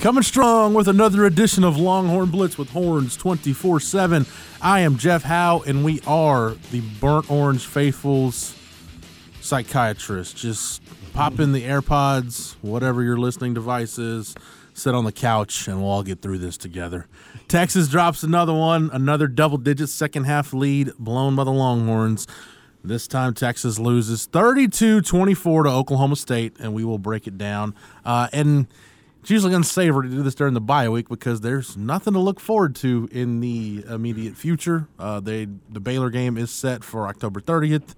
Coming strong with another edition of Longhorn Blitz with Horns 24 7. I am Jeff Howe, and we are the Burnt Orange Faithfuls psychiatrist. Just pop in the AirPods, whatever your listening device is, sit on the couch, and we'll all get through this together. Texas drops another one, another double digit second half lead blown by the Longhorns. This time, Texas loses 32 24 to Oklahoma State, and we will break it down. Uh, and it's usually unsavory to do this during the bye week because there's nothing to look forward to in the immediate future. Uh, they the Baylor game is set for October 30th.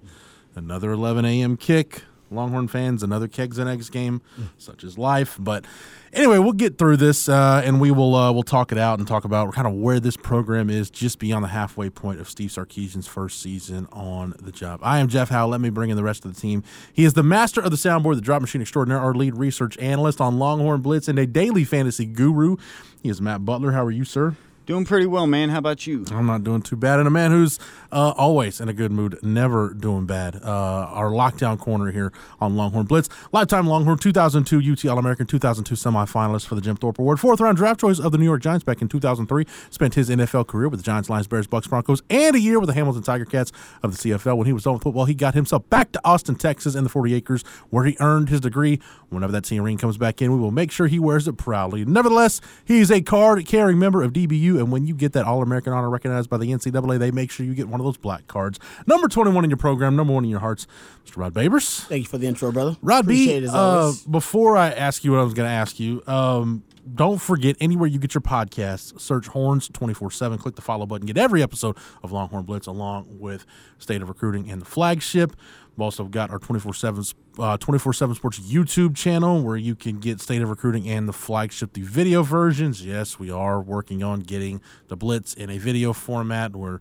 Another 11 a.m. kick. Longhorn fans, another kegs and eggs game, such is life. But anyway, we'll get through this uh, and we will uh, we'll talk it out and talk about kind of where this program is just beyond the halfway point of Steve Sarkisian's first season on the job. I am Jeff Howe. Let me bring in the rest of the team. He is the master of the soundboard, the drop machine extraordinaire, our lead research analyst on Longhorn Blitz, and a daily fantasy guru. He is Matt Butler. How are you, sir? Doing pretty well, man. How about you? I'm not doing too bad. And a man who's uh, always in a good mood, never doing bad. Uh, our lockdown corner here on Longhorn Blitz. Lifetime Longhorn 2002 UT All American 2002 semifinalist for the Jim Thorpe Award. Fourth round draft choice of the New York Giants back in 2003. Spent his NFL career with the Giants, Lions, Bears, Bucks, Broncos, and a year with the Hamilton Tiger Cats of the CFL. When he was done with football, he got himself back to Austin, Texas in the 40 acres where he earned his degree. Whenever that team ring comes back in, we will make sure he wears it proudly. Nevertheless, he's a card carrying member of DBU, and when you get that All American honor recognized by the NCAA, they make sure you get one of those black cards. Number 21 in your program, number one in your hearts, Mr. Rod Babers. Thank you for the intro, brother. Rod Appreciate B, it as uh, before I ask you what I was going to ask you, um, don't forget anywhere you get your podcasts, search Horns 24 7. Click the follow button. Get every episode of Longhorn Blitz along with State of Recruiting and the flagship. We've also got our 24 7 uh, 24/7 Sports YouTube channel where you can get State of Recruiting and the flagship, the video versions. Yes, we are working on getting the Blitz in a video format where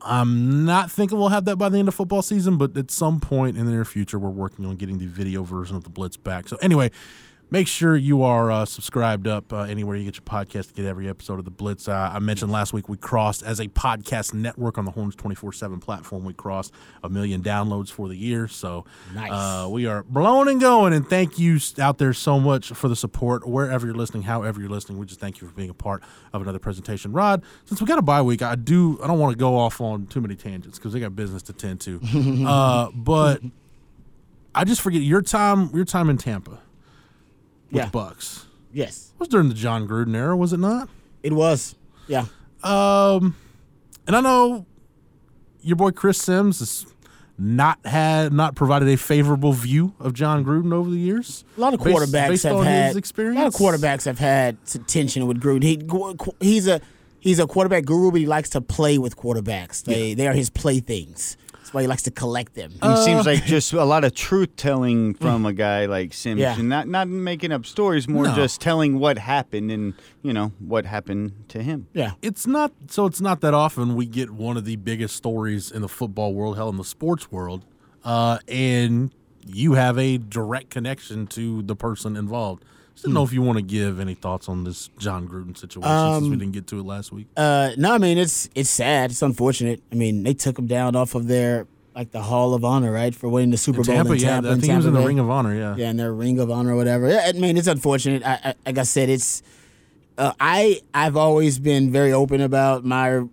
I'm not thinking we'll have that by the end of football season, but at some point in the near future, we're working on getting the video version of the Blitz back. So anyway, make sure you are uh, subscribed up uh, anywhere you get your podcast to get every episode of the Blitz. Uh, I mentioned last week we crossed as a podcast network on the Horns 24/7 platform. We crossed a million downloads for the year, so Nice. uh, we are blowing and going. And thank you out there so much for the support wherever you're listening, however you're listening. We just thank you for being a part of another presentation. Rod, since we got a bye week, I do I don't want to go off on too many tangents because we got business to tend to. uh, but I just forget your time. Your time in Tampa with Yeah. Bucks yes, it was during the Jon Gruden era, was it not? it was. Yeah. Um, and I know your boy Chris Sims has not had not provided a favorable view of Jon Gruden over the years. A lot of quarterbacks based have on had his experience. A lot of quarterbacks have had tension with Gruden. He he's a he's a quarterback guru, but he likes to play with quarterbacks. They they are his playthings. That's why he likes to collect them. He seems like just a lot of truth telling from a guy like Sims, Yeah. and not not making up stories, more No. just telling what happened and you know what happened to him. yeah. It's not so. It's not that often we get one of the biggest stories in the football world, hell, in the sports world, uh, and you have a direct connection to the person involved. Didn't know if you want to give any thoughts on this Jon Gruden situation since we didn't get to it last week. Uh, no, I mean it's it's sad. It's unfortunate. I mean they took him down off of their like the Hall of Honor, right, for winning the Super In Bowl Tampa, in yeah, I think he was in the Bay. Ring of Honor. Yeah, yeah, in their Ring of Honor or whatever. Yeah, I mean, it's unfortunate. I, I, like I said, it's uh, I I've always been very open about my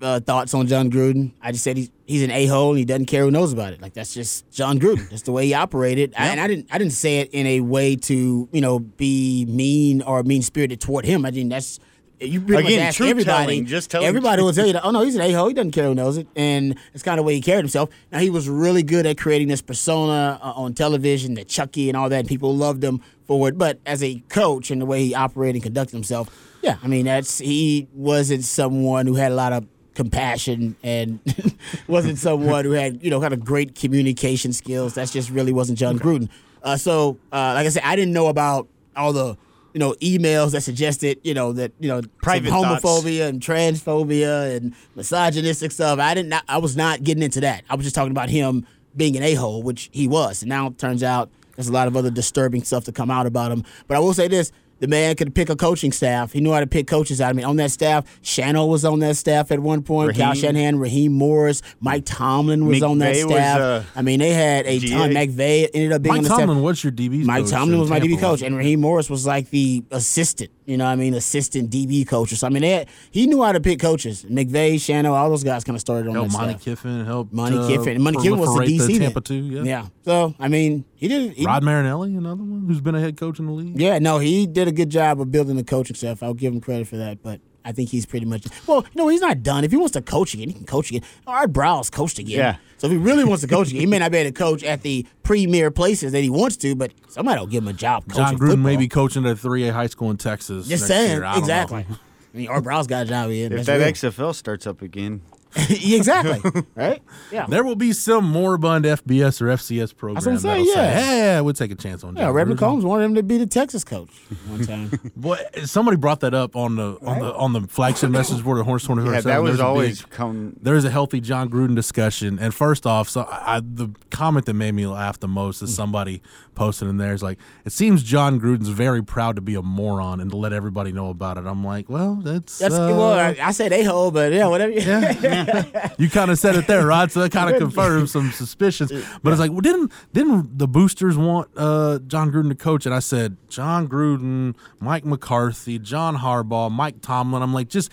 uh, thoughts on Jon Gruden. I just said he's he's an a hole and he doesn't care who knows about it. Like that's just Jon Gruden. That's the way he operated. I, and I didn't I didn't say it in a way to you know be mean or mean spirited toward him. I mean that's you pretty Again, much ask everybody. telling, just telling everybody will tell you, that, "Oh no, he's an a hole. He doesn't care who knows it," and it's kind of the way he carried himself. Now he was really good at creating this persona uh, on television, the Chucky and all that. And people loved him for it. But as a coach and the way he operated and conducted himself, yeah, I mean that's he wasn't someone who had a lot of compassion and wasn't someone who had you know kind of great communication skills. That's just really wasn't Jon Gruden. Uh, so uh, like I said, I didn't know about all the you know emails that suggested you know that you know Private thoughts. homophobia and transphobia and misogynistic stuff. I didn't. I was not getting into that. I was just talking about him being an a hole, which he was. And now it turns out there's a lot of other disturbing stuff to come out about him. But I will say this. The man could pick a coaching staff. He knew how to pick coaches out. I mean, on that staff, Shano was on that staff at one point. Cal Raheem. Shanahan, Raheem Morris, Mike Tomlin was on that McVay was, staff. uh, I mean, they had a ton. GA. McVay ended up being Mike on the Tomlin, staff. what's your DB? Mike coach Tomlin was my DB coach, and Raheem Morris was like the assistant. You know, what I mean, assistant DB coaches. I mean, they had, he knew how to pick coaches. McVay, Shano, all those guys kind of started on Helped that Monte staff. Kiffin helped. Monte uh, Kiffin. Monte Kiffin was the DC. then. Tampa too. Yeah. Yeah. So I mean, he did. He, Rod Marinelli, another one who's been a head coach in the league. yeah, no, he did a good job of building the coaching staff. I'll give him credit for that, but. I think he's pretty much well. You know, he's not done. If he wants to coach again, he can coach again. Art Briles coached again. Yeah. So if he really wants to coach again, he may not be able to coach at the premier places that he wants to, but somebody will give him a job coaching Jon Gruden football. may be coaching at a 3A high school in Texas. Just next saying, year. I know. exactly. I mean, Art Briles got a job in. If That's that real. XFL starts up again, exactly. Right? Yeah. There will be some moribund FBS or FCS program what I'm that'll saying, say, yeah. "Hey, we'll take a chance on." Yeah, Reverend Red McCombs wanted him to be the Texas coach one time. Boy, somebody brought that up on the on the on the flagship message board of Horns Twenty Four yeah, that was There's always big- come. there's a healthy Jon Gruden discussion. And first off, so I, I- the comment that made me laugh the most is somebody posted in there is like, it seems Jon Gruden's very proud to be a moron and to let everybody know about it. I'm like, well, that's, That's uh, well, I, I said a hole, but yeah, whatever. you kind of said it there, right? So that kind of confirms some suspicions. But it's like, well, didn't didn't the boosters want uh, Jon Gruden to coach? And I said, Jon Gruden, Mike McCarthy, John Harbaugh, Mike Tomlin. I'm like, just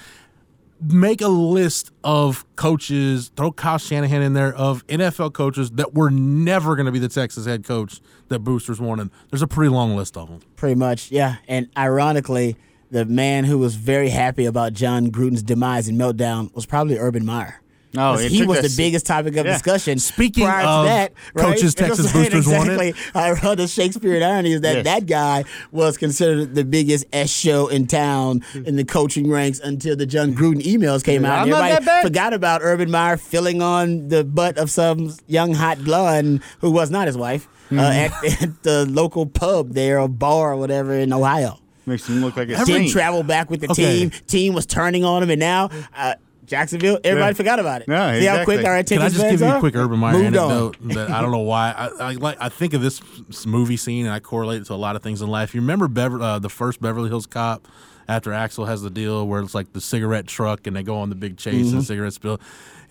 make a list of coaches, throw Kyle Shanahan in there of NFL coaches that were never going to be the Texas head coach that boosters wanted. There's a pretty long list of them. Pretty much, yeah. And ironically, the man who was very happy about Jon Gruden's demise and meltdown was probably Urban Meyer. Oh, 'Cause it he was us- the biggest topic of Yeah. discussion. Speaking prior of to that, right? coaches You know what Texas boosters exactly. wanted. I heard the Shakespeare irony is that Yes. that guy was considered the biggest S show in town in the coaching ranks until the Jon Gruden emails came out. I'm and not everybody that bad. forgot about Urban Meyer filling on the butt of some young hot blonde who was not his wife uh, at, at the local pub there or bar or whatever in Ohio. Makes him look like a Didn't saint. travel back with the Okay. team. Team was turning on him, and now uh, Jacksonville, everybody Yeah. forgot about it. Yeah, See how quick exactly. our Can I attention just give spans you a quick Urban Meyer Moved on. anecdote that I don't know why I, I like I think of this s- movie scene and I correlate it to a lot of things in life. You remember Bever, uh, the first Beverly Hills Cop after Axel has the deal where it's like the cigarette truck and they go on the big chase Mm-hmm. and cigarette spill,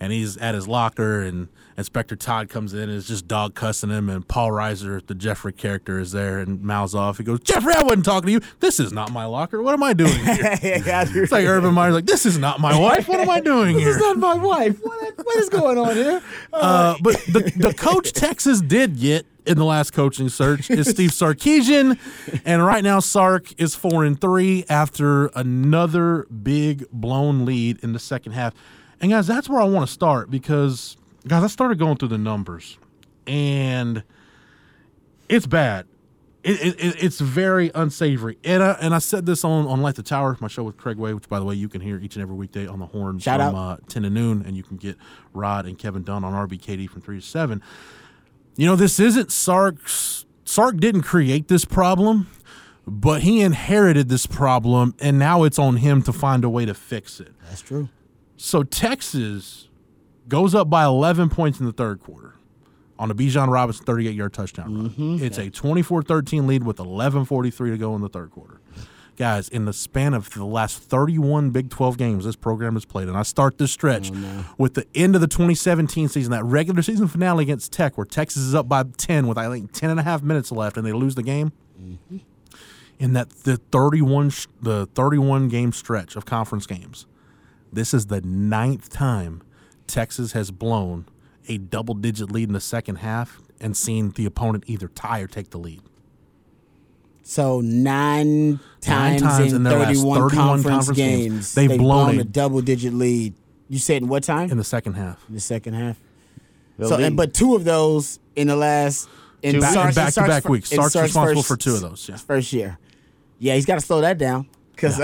and he's at his locker and Inspector Todd comes in and is just dog cussing him and Paul Reiser, the Jeffrey character, is there and mouths off. He goes, Jeffrey, I wasn't talking to you. This is not my locker. What am I doing here? It's like Urban Meyer's like, this is not my wife. What am I doing here? This is not my wife. What, what is going on here? Uh, but the, the coach Texas did get in the last coaching search is Steve Sarkisian, and right now Sark is four and three after another big blown lead in the second half. And guys, that's where I want to start because guys, I started going through the numbers, and it's bad. It, it, it- it's very unsavory. And I, and I said this on, on Light the Tower, my show with Craig Way, which, by the way, you can hear each and every weekday on the horn Shout from out. Uh, 10 to noon. And you can get Rod and Kevin Dunn on RBKD from 3 to 7. You know, this isn't Sark's. Sark didn't create this problem, but he inherited this problem, and now it's on him to find a way to fix it. That's true. So Texas goes up by 11 points in the third quarter on a Bijan Robinson 38 yard touchdown run. Mm-hmm. It's a 24 13 lead with 11.43 to go in the third quarter. Guys, in the span of the last 31 Big 12 games this program has played, and I start this stretch oh, with the end of the 2017 season, that regular season finale against Tech, where Texas is up by 10 with, I think, 10 and a half minutes left, and they lose the game. Mm-hmm. In that the 31 the 31 game stretch of conference games, this is the ninth time Texas has blown a double digit lead in the second half and seen the opponent either tie or take the lead. So nine times, times in, in their last 31, 31 conference, conference games, games, they've blown a, a- double digit lead. You said in what time? in the second half. In the second half. The So, and, but two of those in the last in Two- Sark's- In in back-to-back Sark's weeks. in Sark's responsible first- for two of those, yeah. First year. Yeah, he's got to slow that down. Because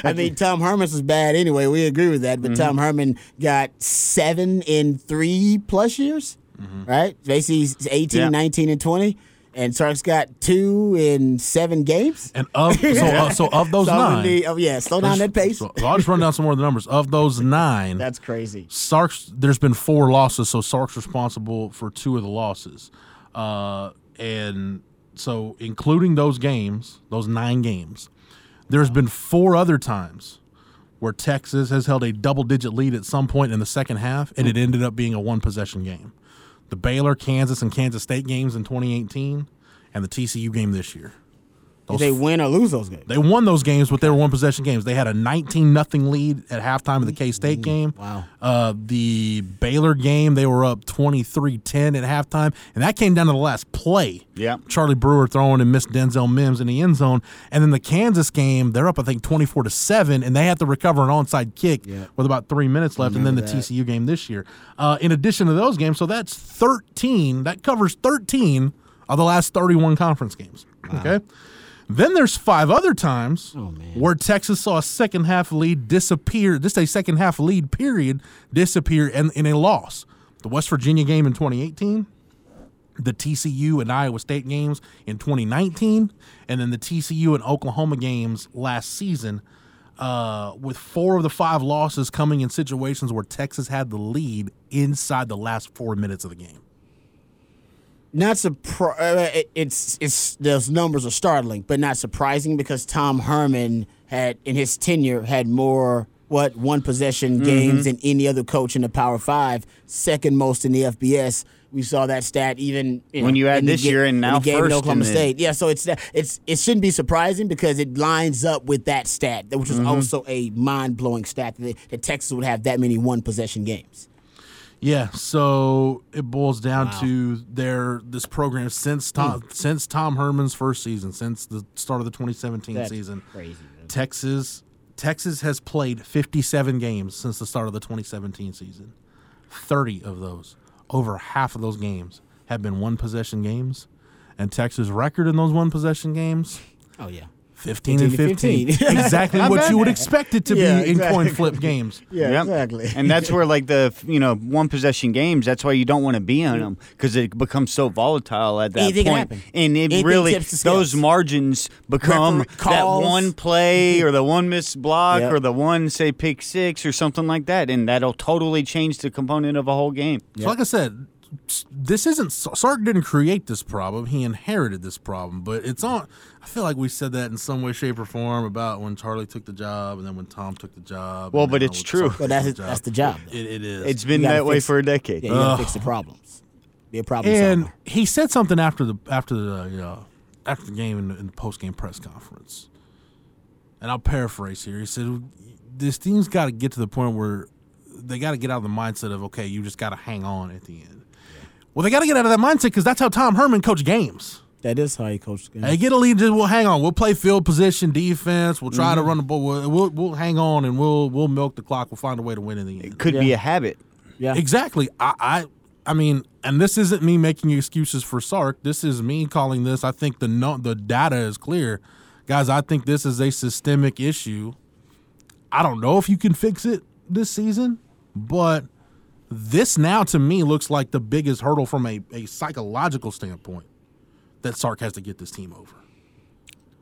I mean, Tom Herman's was bad anyway. We agree with that. But Mm-hmm. Tom Herman got seven in three plus years, Mm-hmm. right? Basically, he's 18, Yeah. 19, and 20. And Sark's got two in seven games. And of so, uh, so of those So nine, need- oh, yeah, slow down that pace. So I'll just run down some more of the numbers. Of those nine, That's crazy. Sark's there's been four losses, so Sark's responsible for two of the losses, uh, and so including those games, those nine games, there's been four other times where Texas has held a double-digit lead at some point in the second half, and it ended up being a one-possession game. The Baylor, Kansas, and Kansas State games in 2018, and the TCU game this year. Did they win or lose those games? They won those games, but they were one possession games. They had a 19 nothing lead at halftime of the K State game. Wow. Uh, the Baylor game, they were up 23 10 at halftime, and that came down to the last play. Yeah. Charlie Brewer throwing and missed Denzel Mims in the end zone. And then the Kansas game, they're up, I think, 24 to 7, and they had to recover an onside kick Yeah. with about three minutes left. And then the that. TCU game this year. Uh, in addition to those games, so that's 13. That covers 13 of the last 31 conference games. Okay. Then there's five other times Oh, where Texas saw a second half lead disappear, just a second half lead period disappear in, in a loss. The West Virginia game in 2018, the TCU and Iowa State games in 2019, and then the TCU and Oklahoma games last season, uh, with four of the five losses coming in situations where Texas had the lead inside the last four minutes of the game. Not surpri- uh, it's it's those numbers are startling, but not surprising because Tom Herman had in his tenure had more what one possession Mm-hmm. games than any other coach in the Power Five, second most in the FBS. We saw that stat even When you add this year and now game first in Oklahoma State. Yeah, so it's it's it shouldn't be surprising because it lines up with that stat, which was Mm-hmm. also a mind blowing stat that, that Texas would have that many one possession games. Yeah, so it boils down to their this program since Tom hmm. since Tom Herman's first season, since the start of the 2017 That's season. crazy. Texas Texas has played 57 games since the start of the 2017 season. 30 of those, over half of those games have been one possession games, and Texas record in those one possession games Oh yeah. 15 and 15 15. exactly what you would expect it to Yeah, be in coin flip games. Yeah, Yep. exactly. and that's where like the you know one possession games. That's why you don't want to be on them because it becomes so volatile at that Anything can point. happen. And it Anything really tips the scales. those margins become that one play or the one missed block Yep. or the one say pick six or something like that, and that'll totally change the component of a whole game. So, like I said, s- this isn't Sark didn't create this problem; he inherited this problem. But it's on. I feel like we said that in some way, shape, or form about when Charlie took the job and then when Tom took the job. Well, but it's true. Sark Well, that's taking it- that's the job. It, it is. It's been that way for a decade. Yeah, you gotta fix the problems. Be a problem and solver. he said something after the after the uh, you know, after the game in the, in the post game press conference, and I'll paraphrase here. He said, "This team's got to get to the point where they got to get out of the mindset of okay, you just got to hang on at the end." Well, they got to get out of that mindset because that's how Tom Herman coached games. That is how he coached games. Hey, get a lead. Just we'll hang on. We'll play field position defense. We'll Mm-hmm. try to run the ball. We'll, we'll we'll hang on and we'll we'll milk the clock. We'll find a way to win in the end. It could be a habit. yeah. Exactly. I, I I mean, and this isn't me making excuses for Sark. This is me calling this. I think the no, the data is clear, guys. I think this is a systemic issue. I don't know if you can fix it this season, but this now to me looks like the biggest hurdle from a, a psychological standpoint that Sark has to get this team over.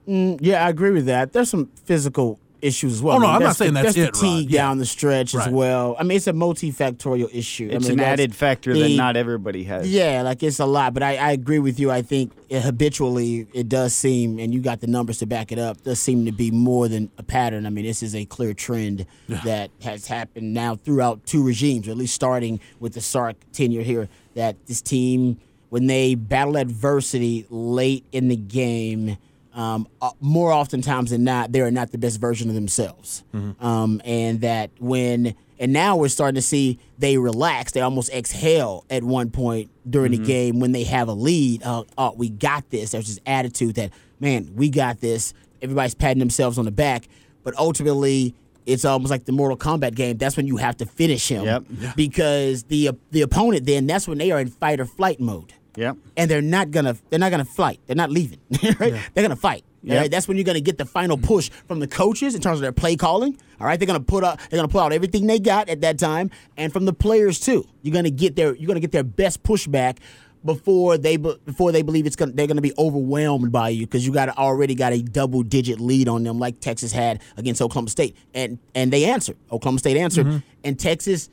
Mm, yeah, I agree with that. There's some physical issues as well. Oh, no, I mean, I'm not there's saying fa- that's there's it, fatigue Rod. Yeah. down the stretch as well. I mean, it's a multifactorial issue. I It's mean, an added factor that not everybody has. Yeah, like it's a lot, but I, I agree with you. I think uh, habitually it does seem, and you got the numbers to back it up, does seem to be more than a pattern. I mean, this is a clear trend that has happened now throughout two regimes, or at least starting with the Sark tenure here, that this team, when they battle adversity late in the game, um, uh, more oftentimes than not, they are not the best version of themselves. Um, and that when And now we're starting to see they relax. They almost exhale at one point during the game when they have a lead. Uh, oh, we got this. There's this attitude that, man, we got this. Everybody's patting themselves on the back. But ultimately, it's almost like the Mortal Kombat game. That's when you have to finish him. Yep. Because the the opponent then that's when they are in fight or flight mode Yep. and they're not gonna they're not gonna fight. They're not leaving. right? They're gonna fight. Yep. right? That's when you're gonna get the final push from the coaches in terms of their play calling. All right, they're gonna put out they're gonna put out everything they got at that time, and from the players too. You're gonna get their you're gonna get their best pushback before they before they believe it's gonna they're gonna be overwhelmed by you because you got already got a double digit lead on them like Texas had against Oklahoma State, and and they answered. Oklahoma State answered, mm-hmm. and Texas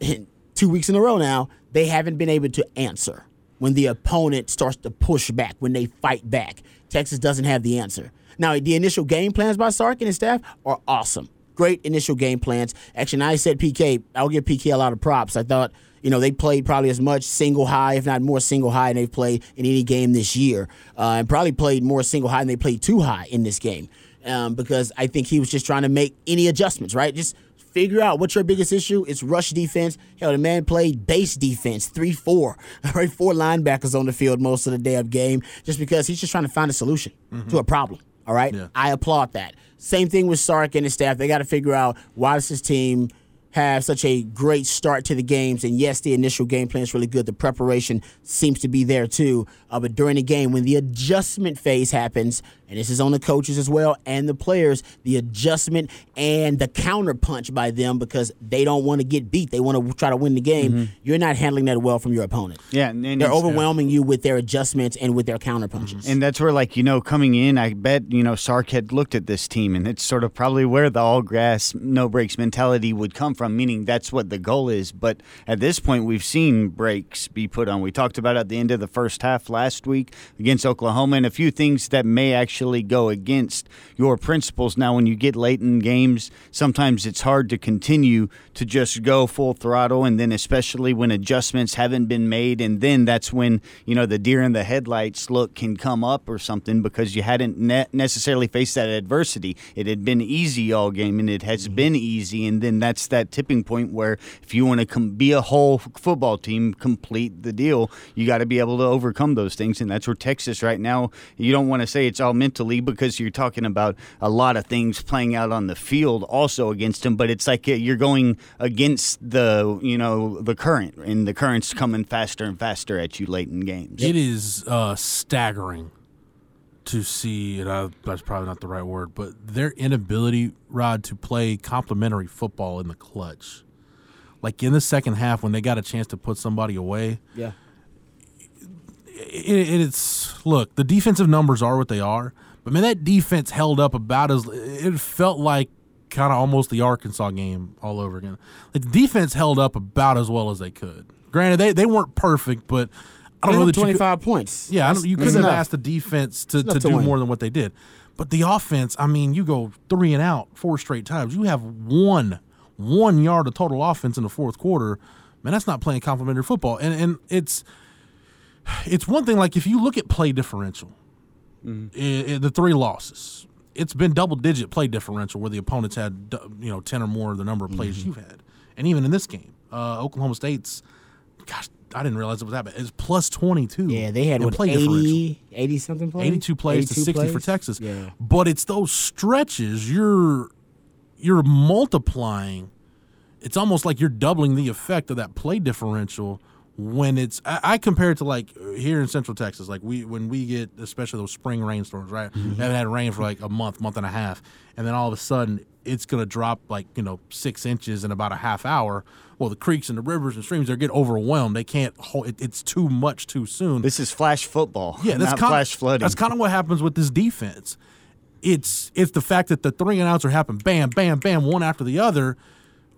two weeks in a row now, they haven't been able to answer when the opponent starts to push back, when they fight back. Texas doesn't have the answer. Now, the initial game plans by Sark and his staff are awesome. Great initial game plans. Actually, I said PK, I'll give PK a lot of props. I thought, you know, they played probably as much single high, if not more single high, than they've played in any game this year. Uh, and probably played more single high than they played too high in this game. Um, because I think he was just trying to make any adjustments, right? Just figure out what's your biggest issue. It's rush defense. Hell, the man played base defense, 3 4. Right? Four linebackers on the field most of the damn game just because he's just trying to find a solution to a problem. All right? I applaud that. Same thing with Sark and his staff. They got to figure out why does his team have such a great start to the games. And yes, the initial game plan is really good. The preparation seems to be there too. Uh, but during the game, when the adjustment phase happens, and this is on the coaches as well and the players, the adjustment and the counterpunch by them because they don't want to get beat. They want to try to win the game. Mm-hmm. You're not handling that well from your opponent. Yeah, and, and They're it's- uh, overwhelming you with their adjustments and with their counterpunches. And that's where, like, you know, coming in, I bet, you know, Sark had looked at this team, and it's sort of probably where the all grass, no brakes mentality would come from, meaning that's what the goal is. But at this point, we've seen brakes be put on. We talked about at the end of the first half last week against Oklahoma, and a few things that may actually go against your principles. Now, when you get late in games, sometimes it's hard to continue to just go full throttle, and then especially when adjustments haven't been made, and then that's when, you know, the deer in the headlights look can come up or something because you hadn't ne- necessarily faced that adversity. It had been easy all game, and it has mm-hmm. been easy, and then that's that tipping point where if you want to com- be a whole football team, complete the deal, you got to be able to overcome those things, and that's where Texas right now. You don't want to say it's all mentally because you're talking about a lot of things playing out on the field also against them, but it's like uh, you're going against the you know the current, and the current's coming faster and faster at you late in games. It is uh, staggering to see, and I, that's probably not the right word, but their inability, Rod, to play complementary football in the clutch. Like in the second half, when they got a chance to put somebody away, yeah. It, it's look the defensive numbers are what they are, but man, that defense held up about as it felt like kind of almost the Arkansas game all over again. Like the defense held up about as well as they could. Granted, they, they weren't perfect, but I don't know that you could- 25 points. yeah, I don't, you couldn't have asked the defense to, to to do win. more than what they did. But the offense, I mean, you go three and out four straight times. You have one one yard of total offense in the fourth quarter. Man, that's not playing complementary football. And and it's it's one thing like if you look at play differential, i- i- the three losses, it's been double digit play differential where the opponents had you know ten or more of the number of plays mm-hmm. you've had, and even in this game, uh, Oklahoma State's, gosh, I didn't realize it was that bad. It's plus twenty two. Yeah, they had what, play differential. 80, 80 something plays? 82 plays to 82 60 for? Texas. Yeah. But it's those stretches you're you're multiplying. It's almost like you're doubling the effect of that play differential when it's I, I compare it to like here in Central Texas, like we when we get especially those spring rainstorms, right? Mm-hmm. Haven't had rain for like a month, month and a half, and then all of a sudden it's gonna drop like you know six inches in about a half hour. Well, the creeks and the rivers and streams they get overwhelmed. They can't hold. It, it's too much too soon. This is flash football, Yeah, that's not kind flash flooding. That's kind of what happens with this defense. It's it's the fact that the three and outs are happening, bam, bam, bam, one after the other.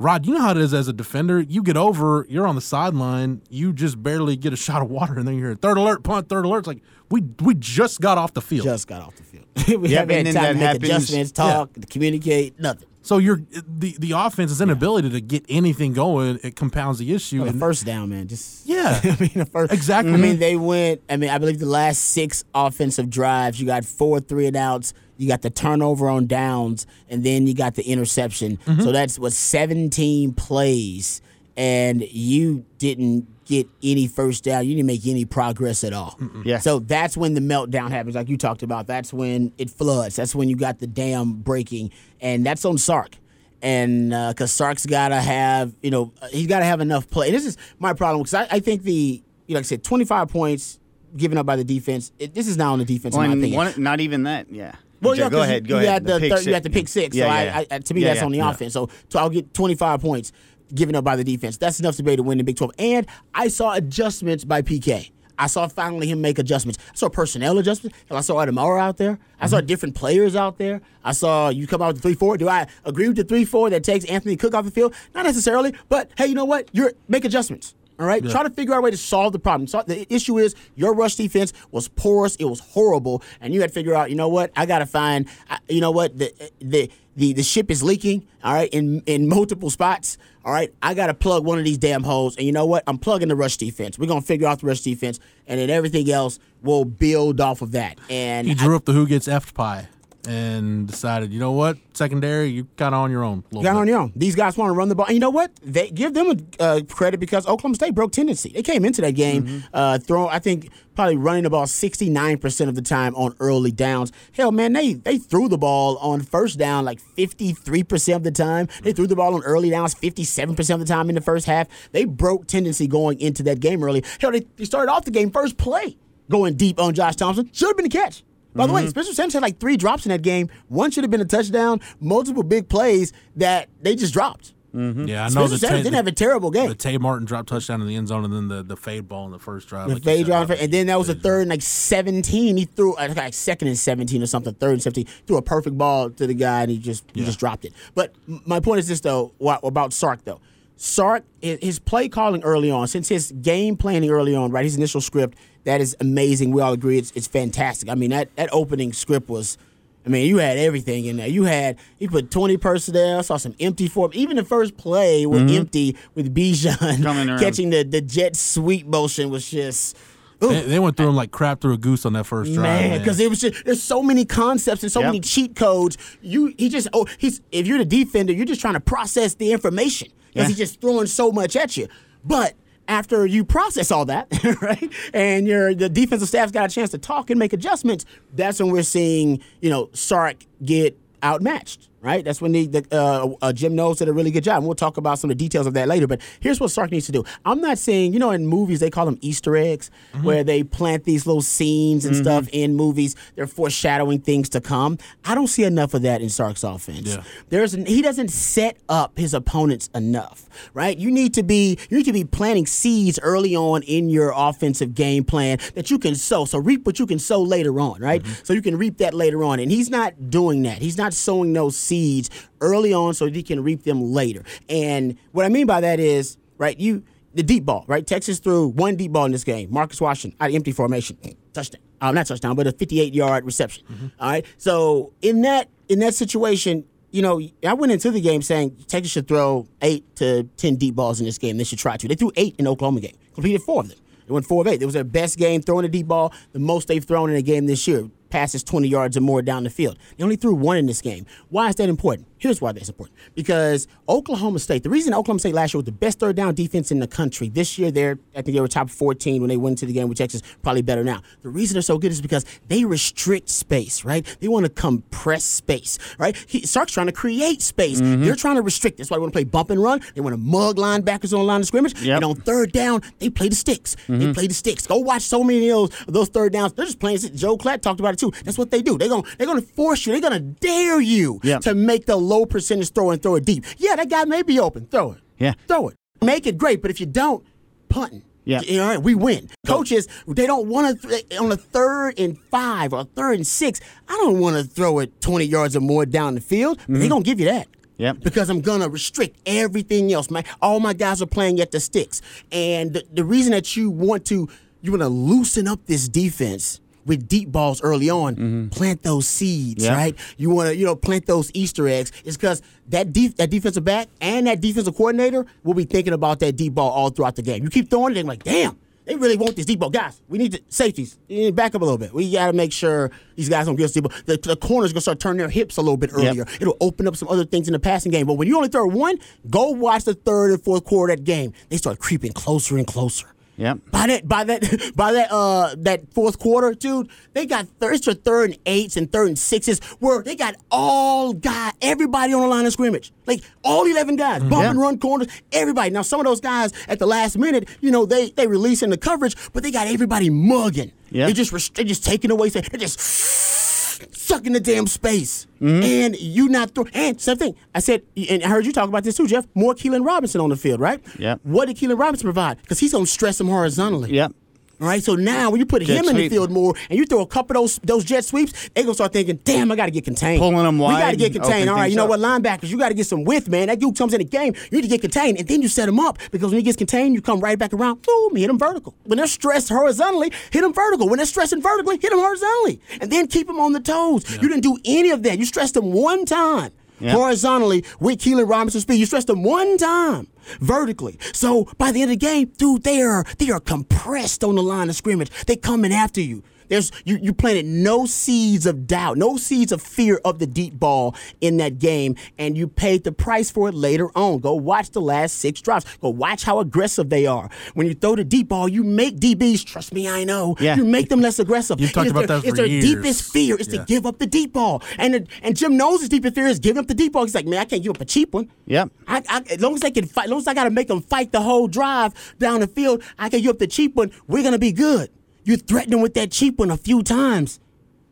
Rod, you know how it is as a defender. You get over, you're on the sideline, you just barely get a shot of water, and then you're third alert, punt, third alert. It's like we we just got off the field. Just got off the field. we Yeah, haven't had time to that make happens- adjustments, talk, communicate, nothing. So you're the the offense's inability to get anything going. It compounds the issue. Well, the first down, man. Just Yeah. I mean the first Exactly. I mean they went. I mean I believe the last six offensive drives, you got four three and outs. You got the turnover on downs, and then you got the interception. Mm-hmm. So that's what seventeen plays, and you didn't get any first down. You didn't make any progress at all. Yeah. So that's when the meltdown happens, like you talked about. That's when it floods. That's when you got the dam breaking, and that's on Sark. And because Sark's got to have, you know, uh, he's got to have enough play. And this is my problem because I, I think the, you know, like I said, 25 points given up by the defense. It, this is not on the defense, Well, in my opinion. one, not even that. Yeah. Well, yeah, go ahead. Go you ahead. Had the pick third, you had the pick six. Yeah, so yeah. I, I, to me, that's on the offense. So, so I'll get 25 points given up by the defense. That's enough to be able to win the Big 12. And I saw adjustments by PK. I saw finally him make adjustments. I saw personnel adjustments. I saw Adamara out there. I Mm-hmm. saw different players out there. I saw you come out with three four. Do I agree with the three four that takes Anthony Cook off the field? Not necessarily, but hey, you know what? You're make adjustments. All right, try to figure out a way to solve the problem. So the issue is your rush defense was porous. It was horrible, and you had to figure out. You know what? I got to find. You know what? The the the the ship is leaking. All right, in in multiple spots. All right, I got to plug one of these damn holes. And you know what? I'm plugging the rush defense. We're gonna figure out the rush defense, and then everything else will build off of that. And he I- drew up the who gets effed pie and decided, you know what, secondary, you kind of on your own. a You got on your own. These guys want to run the ball. And you know what? They give them uh, credit because Oklahoma State broke tendency. They came into that game Mm-hmm. uh, throwing, I think, probably running the ball 69% of the time on early downs. Hell, man, they they threw the ball on first down like 53% of the time. They threw the ball on early downs 57% of the time in the first half. They broke tendency going into that game early. Hell, they, they started off the game first play going deep on Josh Thompson. Should have been a catch. By the way, Spencer Sanders had like three drops in that game. One should have been a touchdown. Multiple big plays that they just dropped. Yeah, I know Spencer the, Sanders Tay- didn't have a terrible game. the Tay Martin drop touchdown in the end zone and then the, the fade ball in the first drive. The like fade drive, about and then that was a third and like 17. He threw uh, like second and 17 or something, third and 17. Threw a perfect ball to the guy, and he just he just dropped it. But my point is this though, wha- about Sark though. Sark, his his play calling early on, since his game planning early on, right? His initial script, that is amazing. We all agree it's it's fantastic. I mean that that opening script was. I mean, you had everything in there. You had he put twenty personnel, saw some empty form. Even the first play was mm-hmm. empty with Bijan catching the the jet sweep motion was just. They, they went through him like crap through a goose on that first drive. Man, Man, because it was just there's so many concepts and so Yep. many cheat codes. You he just oh he's if you're the defender, you're just trying to process the information because Yeah. he's just throwing so much at you. But after you process all that, right, and your the defensive staff's got a chance to talk and make adjustments, that's when we're seeing you know Sark get outmatched. Right, that's when the, the uh, uh, Jim Knowles did a really good job. And we'll talk about some of the details of that later. But here's what Sark needs to do. I'm not saying, you know, in movies they call them Easter eggs, where they plant these little scenes and stuff in movies. They're foreshadowing things to come. I don't see enough of that in Sark's offense. Yeah. There's an, he doesn't set up his opponents enough, right? You need to be you need to be planting seeds early on in your offensive game plan that you can sow. So reap what you can sow later on, right? So you can reap that later on. And he's not doing that. He's not sowing those seeds early on so that he can reap them later. And what I mean by that is, right, you the deep ball, right? Texas threw one deep ball in this game. Marcus Washington out of empty formation, touchdown. Uh, not touchdown, but a 58 yard reception. All right. So in that in that situation, you know, I went into the game saying Texas should throw eight to ten deep balls in this game. They should try to. They threw eight in the Oklahoma game, completed four of them. They went four of eight. It was their best game throwing a deep ball, the most they've thrown in a game this year. Passes 20 yards or more down the field. They only threw one in this game. Why is that important? Here's why that's important. Because Oklahoma State, the reason Oklahoma State last year was the best third down defense in the country, this year they're, I think they were top 14 when they went into the game with Texas, probably better now. The reason they're so good is because they restrict space, right? They want to compress space, right? He, Sark's trying to create space. Mm-hmm. They're trying to restrict. That's why they want to play bump and run. They want to mug linebackers on the line of scrimmage. Yep. And on third down, they play the sticks. They mm-hmm. play the sticks. Go watch so many of those, of those third downs. They're just playing. Joel Klatt talked about it too. That's what they do. They're gonna they're gonna force you. They're gonna dare you Yep. to make the low percentage throw and throw it deep. Yeah, that guy may be open. Throw it. Yeah. Throw it. Make it great. But if you don't, punting. Yeah. All right, we win. Coaches, they don't want to th- on a third and five or a third and six. I don't want to throw it 20 yards or more down the field. But they're mm-hmm. gonna give you that. Yep. Because I'm gonna restrict everything else. Man, all my guys are playing at the sticks, and the, the reason that you want to you want to loosen up this defense with deep balls early on. Mm-hmm. Plant those seeds, Yeah. right? You want to, you know, plant those Easter eggs. It's because that def- that defensive back and that defensive coordinator will be thinking about that deep ball all throughout the game. You keep throwing it, they're like, damn. They really want this deep ball. Guys, we need to safeties. You need to back up a little bit. We got to make sure these guys don't get us deep ball. The, the corners going to start turning their hips a little bit earlier. It'll open up some other things in the passing game. But when you only throw one, go watch the third and fourth quarter of that game. They start creeping closer and closer. Yep. By that, by that, by that, uh, that fourth quarter, dude, they got third, it's third and eights and third and sixes where they got all guy, everybody on the line of scrimmage, like all eleven guys, bump and run corners, everybody. Now some of those guys at the last minute, you know, they they release in the coverage, but they got everybody mugging. Yeah. They just they just taking away, they're just sucking the damn space. Mm-hmm. And you not throw. And same thing. I said, and I heard you talk about this too, Jeff. More Keilan Robinson on the field, right? Yep. What did Keilan Robinson provide? Because he's gonna stress him horizontally. Yep. All right, so now when you put Jet him in the field more and you throw a couple of those those jet sweeps, they gonna start thinking, "Damn, I got to get contained." Pulling 'em We got to get contained. All right, you know up. what, linebackers, you got to get some width, man. That dude comes in the game, you need to get contained, and then you set him up because when he gets contained, you come right back around, boom, hit him vertical. When they're stressed horizontally, hit him vertical. When they're stressing vertically, hit him horizontally, and then keep him on the toes. You didn't do any of that. You stressed him one time Horizontally with Keilan Robinson's speed. You stressed them one time vertically. So by the end of the game, dude, they are they are compressed on the line of scrimmage. They coming after you. There's you, you planted no seeds of doubt, no seeds of fear of the deep ball in that game, and you paid the price for it later on. Go watch the last six drops. Go watch how aggressive they are. When you throw the deep ball, you make DBs, trust me, I know. Yeah. You make them less aggressive. You've talked It's about their- that It's for their years. deepest fear is Yeah. to give up the deep ball. And the, and Jim knows his deepest fear is giving up the deep ball. He's like, man, I can't give up a cheap one. Yep. I, I, as long as they can fight, as long as I got to make them fight the whole drive down the field, I can give up the cheap one. We're gonna be good. You threaten them with that cheap one a few times.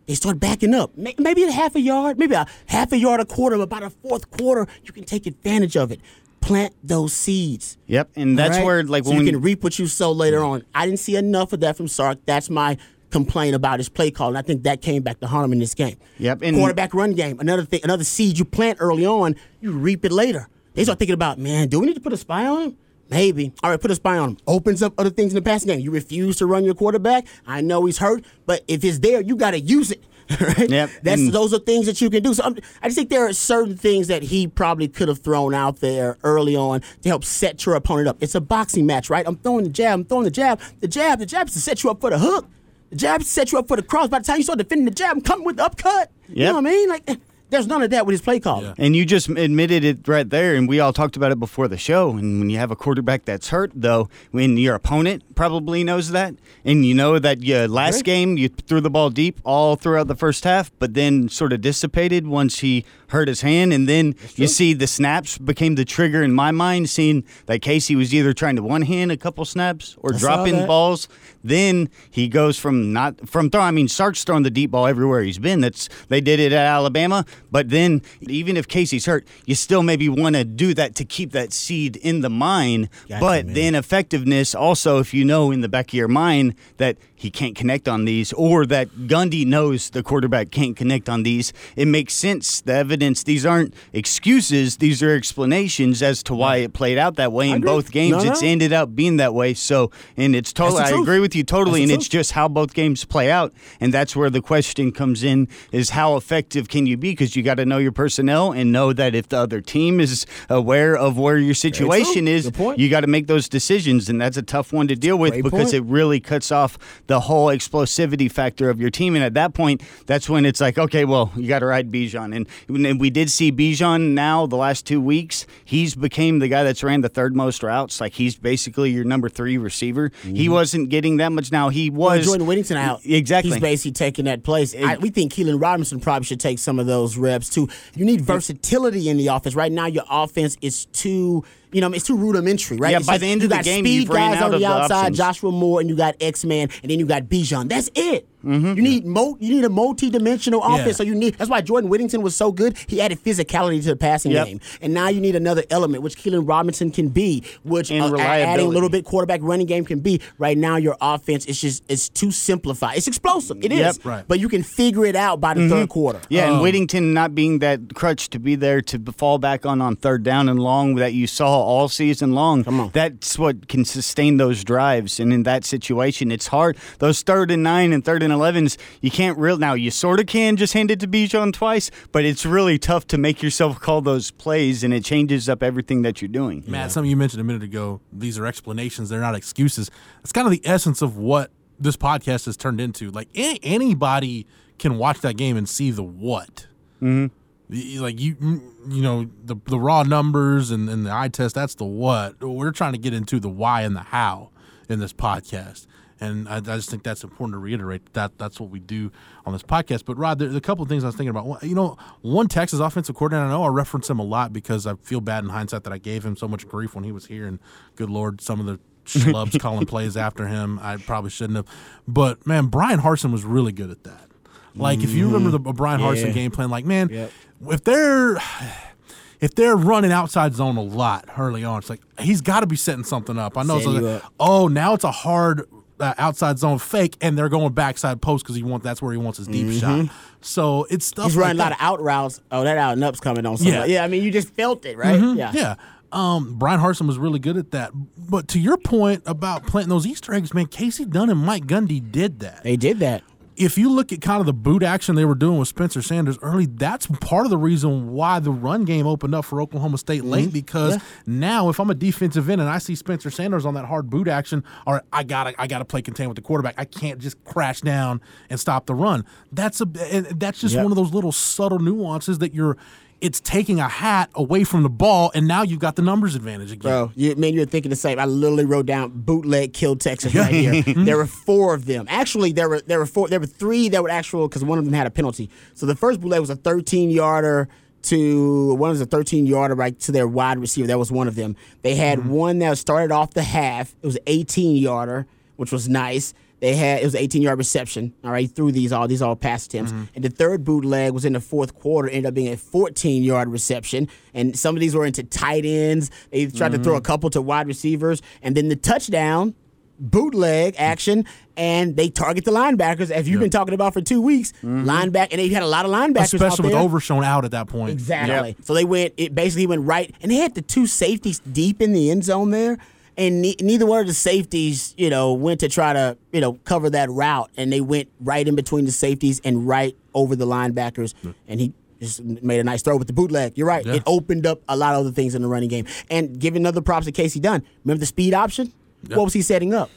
They start backing up. Maybe a half a yard, maybe a half a yard, a quarter. About a fourth quarter, you can take advantage of it. Plant those seeds. Yep. And that's right? where like so when you can reap what you sow later on. I didn't see enough of that from Sark. That's my complaint about his play call, and I think that came back to haunt him in this game. Yep, and- quarterback run game, another thing, another seed you plant early on, you reap it later. They start thinking about, man, do we need to put a spy on him? Maybe. All right, put a spy on him. Opens up other things in the passing game. You refuse to run your quarterback. I know he's hurt, but if it's there, you got to use it. Right? Yep, That's and- those are things that you can do. So I'm, I just think there are certain things that he probably could have thrown out there early on to help set your opponent up. It's a boxing match, right? I'm throwing the jab, I'm throwing the jab. The jab, the jab is to set you up for the hook. The jab is to set you up for the cross. By the time you start defending the jab, I'm coming with the upcut. You know what I mean? Like, there's none of that with his play calling. And you just admitted it right there, and we all talked about it before the show. And when you have a quarterback that's hurt, though, when your opponent probably knows that, and you know that you, last Right. game you threw the ball deep all throughout the first half, but then sort of dissipated once he hurt his hand, and then you see the snaps became the trigger in my mind, seeing that Casey was either trying to one hand a couple snaps or I dropping balls. Then he goes from not from throwing. I mean, Sark's throwing the deep ball everywhere he's been. That's they did it at Alabama, but then even if Casey's hurt, you still maybe want to do that to keep that seed in the mind. Gotcha, but man. then effectiveness also, if you know in the back of your mind that he can't connect on these, or that Gundy knows the quarterback can't connect on these, it makes sense. The evidence. These aren't excuses. These are explanations as to why it played out that way in both games. No, no. It's ended up being that way. So, and it's totally, I agree with you totally, That's and it's just how both games play out, and that's where the question comes in: is how effective can you be? Because you got to know your personnel and know that if the other team is aware of where your situation is, you got to make those decisions, and that's a tough one to deal with Great because point. it really cuts off the whole explosivity factor of your team. And at that point, that's when it's like, okay, well, you got to ride Bijan, and, and we did see Bijan now the last two weeks. He's became the guy that's ran the third most routes. Like he's basically your number three receiver. He wasn't getting that much. Now he Mm-hmm. Well, was Jordan Whittington out. Exactly. He's basically taking that place. I, we think Keilan Robinson probably should take some of those reps too. You need versatility in the offense. Right now, your offense is too. You know, it's too rudimentary, right? Yeah, It's by just- the end you of the game, speed you've ran guys out on of the outside, options. Joshua Moore, and you got X Man, and then you got Bijan. That's it. You need mo- you need a multi-dimensional Yeah. offense. So you need that's why Jordan Whittington was so good. He added physicality to the passing Yep. game, and now you need another element, which Keilan Robinson can be, which uh, adding a little bit quarterback running game can be. Right now, your offense is just it's too simplified. It's explosive. It is, Yep. Right. But you can figure it out by the third quarter. Yeah, Um, and Whittington not being that crutch to be there to fall back on on third down and long that you saw all season long. Come on. That's what can sustain those drives. And in that situation, it's hard. Those third and nine and third and 11s, you can't real now. You sort of can just hand it to Bijan twice, but it's really tough to make yourself call those plays, and it changes up everything that you're doing. Matt, something you mentioned a minute ago. These are explanations; they're not excuses. That's kind of the essence of what this podcast has turned into. Like a- anybody can watch that game and see the what. Mm-hmm. Like you, you know, the the raw numbers and, and the eye test. That's the what. We're trying to get into the why and the how in this podcast. And I, I just think that's important to reiterate that that's what we do on this podcast. But Rod, there's a couple of things I was thinking about. You know, one Texas offensive coordinator. I know I reference him a lot because I feel bad in hindsight that I gave him so much grief when he was here. And good lord, some of the schlubs calling plays after him, I probably shouldn't have. But man, Bryan Harsin was really good at that. Like if you mm-hmm. remember the uh, Bryan Harsin Yeah. game plan, like man, Yep. if they're if they're running outside zone a lot early on, it's like he's got to be setting something up. I know. It's Setting like, up. oh, now it's a hard uh, outside zone fake, and they're going backside post because he wants that's where he wants his deep shot. So it's stuff. Mm-hmm. He's like running a lot of out routes. Oh, that out and up's coming on. Yeah. Somebody. Yeah. I mean, you just felt it, right? Yeah. Yeah. Um, Bryan Harsin was really good at that. But to your point about planting those Easter eggs, man, Kasey Dunn and Mike Gundy did that. They did that. If you look at kind of the boot action they were doing with Spencer Sanders early, that's part of the reason why the run game opened up for Oklahoma State late. Mm-hmm. Because now, if I'm a defensive end and I see Spencer Sanders on that hard boot action, or I gotta I gotta play contain with the quarterback, I can't just crash down and stop the run. That's a that's just Yep. one of those little subtle nuances that you're. It's taking a hat away from the ball, and now you've got the numbers advantage again. Bro, you, man, you're thinking the same. I literally wrote down bootleg killed Texas right here. Mm-hmm. there were four of them. Actually, there were there were four. There were three that were actual because one of them had a penalty. So the first bootleg was a 13 yarder to one was a 13 yarder right to their wide receiver. That was one of them. They had mm-hmm. one that started off the half. It was an 18 yarder, which was nice. They had it was an 18 yard reception. All right, through these all these all pass attempts. Mm-hmm. And the third bootleg was in the fourth quarter. Ended up being a 14 yard reception. And some of these were into tight ends. They tried to throw mm-hmm. a couple to wide receivers. And then the touchdown bootleg action, and they target the linebackers as you've been talking about for two weeks. Mm-hmm. linebacker, and they had a lot of linebackers, out Especially with there. Overshown out at that point. Exactly. So they went. It basically went right, and they had the two safeties deep in the end zone there, and ne- neither one of the safeties, you know, went to try to you know cover that route, and they went right in between the safeties and right over the linebackers, mm. and he. Just made a nice throw with the bootleg. You're right. Yeah. It opened up a lot of other things in the running game. And giving another props to Kasey Dunn. Remember the speed option? What was he setting up?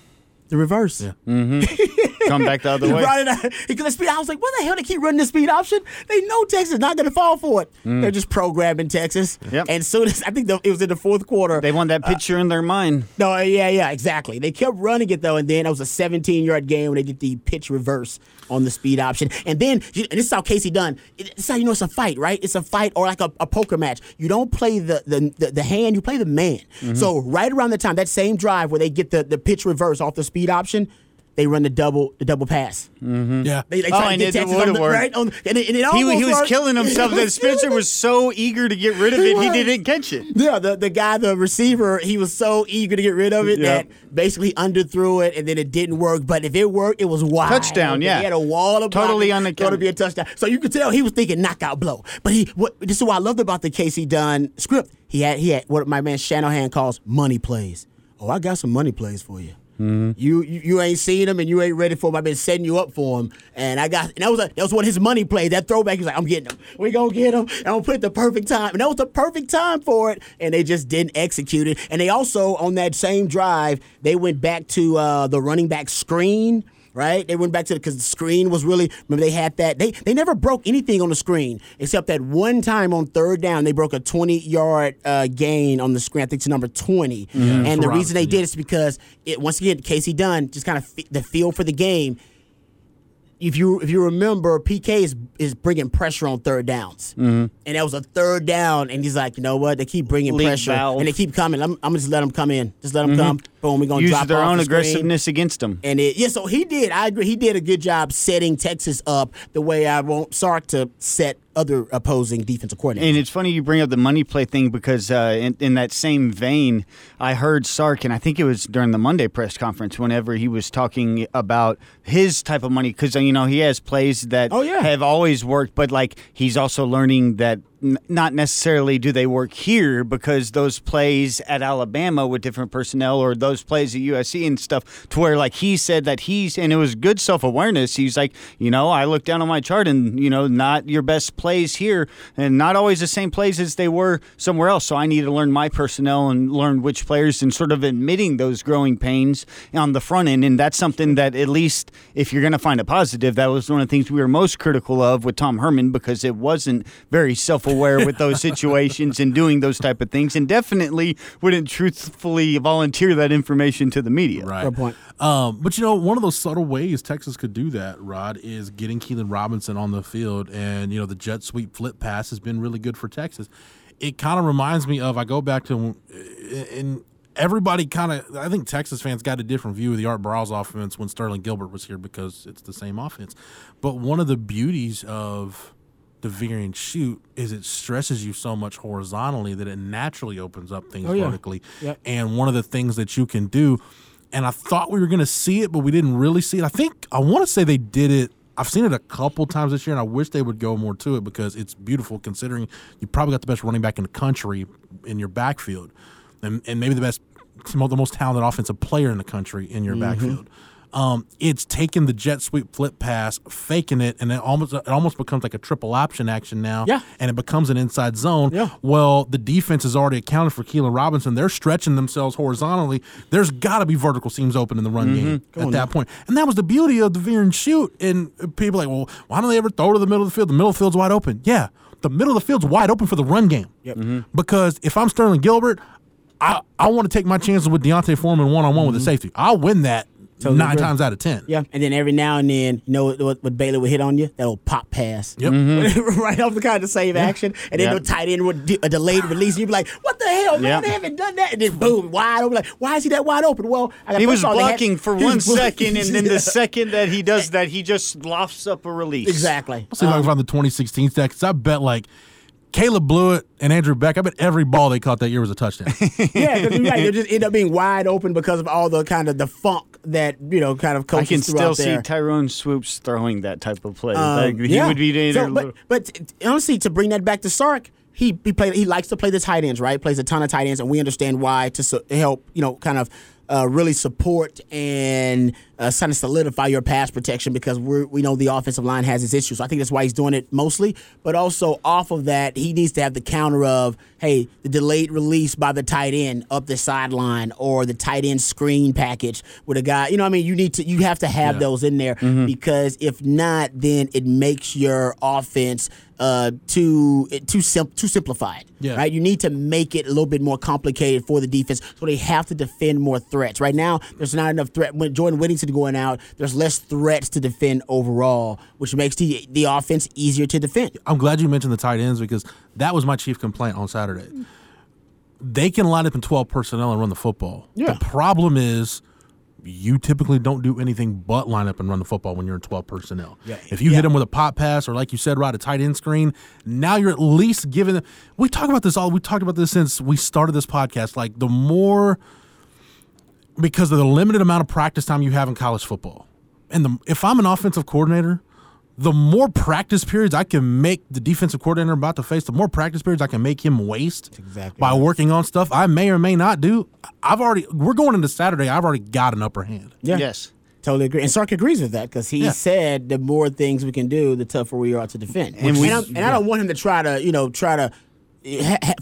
The reverse. Yeah. Mm-hmm. Come back the other He way. brought it out. He could speed. I was like, what the hell? They keep running the speed option. They know Texas is not going to fall for it. Mm. They're just programming Texas. Yep. And soon as I think the, it was in the fourth quarter. They want that uh, picture in their mind. no, yeah, yeah, exactly. They kept running it though, and then it was a 17 yard game when they did the pitch reverse on the speed option. And then and this is how Kasey Dunn. This is how you know it's a fight, right? It's a fight or like a, a poker match. You don't play the the, the, the hand, you play the man. Mm-hmm. So right around the time that same drive where they get the, the pitch reverse off the speed option. They run the double the double pass. Mm-hmm. Yeah. They, they Oh, try and to it get Texas would've on the, worked. right on, and it, and it He, he was worked. killing himself. That Spencer was so eager to get rid of it, he was. didn't catch it. Yeah, the, the guy, the receiver, he was so eager to get rid of it Yep. that basically underthrew it, and then it didn't work. But if it worked, it was wide. Touchdown, yeah. He had a wall of Totally blocking, unaccounted. Going to be a touchdown. So you could tell he was thinking knockout blow. But he, what this is what I loved about the Kasey Dunn script. He had he had what my man Shanahan calls money plays. Oh, I got some money plays for you. Mm-hmm. You, you you ain't seen him and you ain't ready for him. I've been setting you up for him, and I got and that was a, that was one of his money plays. That throwback, he's like, I'm getting them. We gonna get them. And I'm put the perfect time, and that was the perfect time for it. And they just didn't execute it. And they also on that same drive, they went back to uh, the running back screen. Right, they went back to it because the screen was really. Remember, they had that. They they never broke anything on the screen except that one time on third down they broke a 20 yard uh, gain on the screen. I think it's number 20. and the for reason they Robinson, did yeah. is because it once again Kasey Dunn just kind of f- the feel for the game. If you if you remember, PK is is bringing pressure on third downs, Mm-hmm. and that was a third down, and he's like, you know what? They keep bringing pressure, valve. and they keep coming. I'm, I'm just let them come in. Just let them come. Boom, we're gonna Use drop Mm-hmm. their own the aggressiveness against them. And it, yeah, so he did. I agree. He did a good job setting Texas up the way I want Sark to set other opposing defensive coordinators. And it's funny you bring up the money play thing because uh, in, in that same vein, I heard Sark, and I think it was during the Monday press conference, whenever he was talking about his type of money, because you know he has plays that Oh, yeah. have always worked, but like he's also learning that not necessarily do they work here because those plays at Alabama with different personnel or those plays at USC and stuff to where like he said that he's and it was good self-awareness. He's like you know I looked down on my chart and you know not your best plays here and not always the same plays as they were somewhere else. So I need to learn my personnel and learn which players and sort of admitting those growing pains on the front end. And that's something that at least if you're going to find a positive that was one of the things we were most critical of with Tom Herman because it wasn't very self-aware with those situations and doing those type of things and definitely wouldn't truthfully volunteer that information to the media. Right. Fair point. Um, but you know, one of those subtle ways Texas could do that, Rod, is getting Keilan Robinson on the field, and you know, the jet sweep flip pass has been really good for Texas. It kind of reminds me of I go back to in everybody kind of I think Texas fans got a different view of the Art Briles offense when Sterling Gilbert was here because it's the same offense. But one of the beauties of the veer and shoot is it stresses you so much horizontally that it naturally opens up things Oh, yeah. vertically. Yep. And one of the things that you can do, and I thought we were going to see it, but we didn't really see it. I think I want to say they did it. I've seen it a couple times this year, and I wish they would go more to it because it's beautiful. Considering you probably got the best running back in the country in your backfield, and, and maybe the best, the most talented offensive player in the country in your mm-hmm. backfield. Um, it's taking the jet sweep flip pass, faking it, and it almost it almost becomes like a triple option action now. Yeah. and it becomes an inside zone. Yeah. Well, the defense is already accounted for Keilan Robinson. They're stretching themselves horizontally. There's got to be vertical seams open in the run game at that point. And that was the beauty of the veer and shoot. And people are like, well, why don't they ever throw to the middle of the field? The middle of the field's wide open. Yeah, the middle of the field's wide open for the run game. Yep. Mm-hmm. Because if I'm Sterling Gilbert, I, I want to take my chances with D'Onta Foreman one on one with the safety. I'll win that Totally nine agree. times out of ten. Yeah, and then every now and then, you know what, what, what Bailey would hit on you? That old pop pass. Yep. right mm-hmm. off the kind of save action, and then Yep. no tight end would do a delayed release. You'd be like, "What the hell, man? Yep. They haven't done that." And then boom, wide open. Like, why is he that wide open? Well, I got He was of all, they had- blocking for he one was blocking. second, and then the second that he does that, he just lofts up a release. exactly. I'll see if I can um, find the 2016 stack because I bet like Caleb Bluiett and Andrew Beck. I bet every ball they caught that year was a touchdown. yeah, because you're right. They just end up being wide open because of all the kind of the funk that you know kind of I can still see there. Tyrone Swoopes throwing that type of play. Um, like, he yeah. would be either So, but, but honestly, to bring that back to Sark, he he played. He likes to play the tight ends, right? Plays a ton of tight ends, and we understand why to so, help you know kind of. Uh, really support and uh, kind of solidify your pass protection because we we know the offensive line has its issues. So I think that's why he's doing it mostly. But also off of that, he needs to have the counter of hey, the delayed release by the tight end up the sideline or the tight end screen package with a guy. You know, what I mean, you need to you have to have those in there because if not, then it makes your offense uh, too too sim- too simplified. Yeah. Right. You need to make it a little bit more complicated for the defense, so they have to defend more threats. Right now, there's not enough threat. When Jordan Whittington going out, there's less threats to defend overall, which makes the the offense easier to defend. I'm glad you mentioned the tight ends because that was my chief complaint on Saturday. They can line up in 12 personnel and run the football. Yeah. The problem is you typically don't do anything but line up and run the football when you're in 12 personnel. Yeah. If you Yeah. hit them with a pop pass or like you said, right, a tight end screen, now you're at least giving them. We talk about this all. We talked about this since we started this podcast. Like the more because of the limited amount of practice time you have in college football. And the, if I'm an offensive coordinator, the more practice periods I can make the defensive coordinator about to face, the more practice periods I can make him waste exactly by right. working on stuff I may or may not do. I've already we're going into Saturday. I've already got an upper hand. Yeah. yes. Totally agree. And Sark agrees with that because he Yeah. said the more things we can do, the tougher we are to defend. And, we- I'm- and I don't want him to try to, you know, try to ha- ha-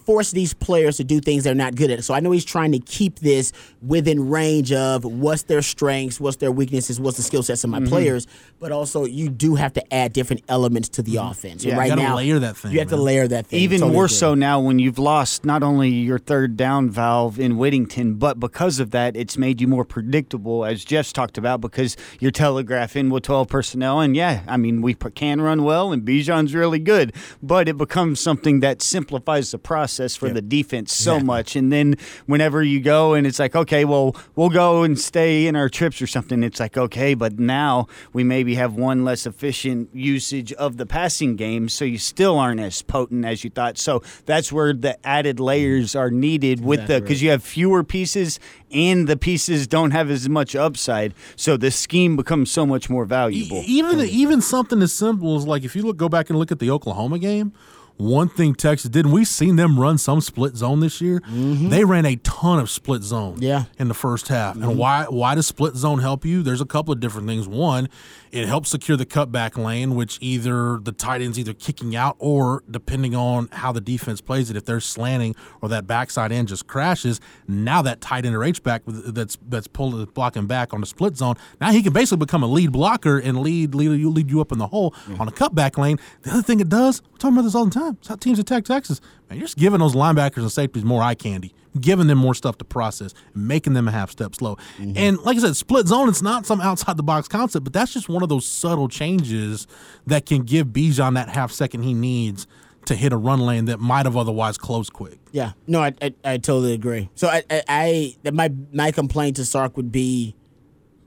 force these players to do things they're not good at. So I know he's trying to keep this within range of what's their strengths, what's their weaknesses, what's the skill sets of my mm-hmm. players. But also, you do have to add different elements to the mm-hmm. offense. And Yeah, right now, layer that thing, You have to layer that thing. Even Totally more agree. so now when you've lost not only your third down valve in Whittington, but because of that, it's made you more predictable, as Jeff's talked about, because you're telegraphing with 12 personnel. And yeah, I mean, we can run well, and Bijan's really good, but it becomes something that simplifies the process for the defense so much. And then whenever you go and it's like, okay, well, we'll go and stay in our trips or something, it's like, okay, but now we maybe have one less efficient usage of the passing game, so you still aren't as potent as you thought. So that's where the added layers are needed with the because you have fewer pieces and the pieces don't have as much upside, so the scheme becomes so much more valuable. E- Even even something as simple as like if you look go back and look at the Oklahoma game, one thing Texas did, and we've seen them run some split zone this year. They ran a ton of split zone Mm-hmm. Yeah. in the first half. And why why does split zone help you? There's a couple of different things. One, it helps secure the cutback lane, which either the tight end's either kicking out or depending on how the defense plays it, if they're slanting or that backside end just crashes, now that tight end or H back that's that's pulling the blocking back on the split zone, now he can basically become a lead blocker and lead lead you lead you up in the hole on a cutback lane. The other thing it does, we're talking about this all the time. It's how teams attack Texas. Man, you're just giving those linebackers and safeties more eye candy, giving them more stuff to process, making them a half step slow. And like I said, split zone, it's not some outside the box concept, but that's just one of those subtle changes that can give Bijan that half second he needs to hit a run lane that might have otherwise closed quick. Yeah, no, I, I, I totally agree. So I, I, I that my my complaint to Sark would be,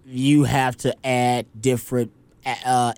you have to add different uh,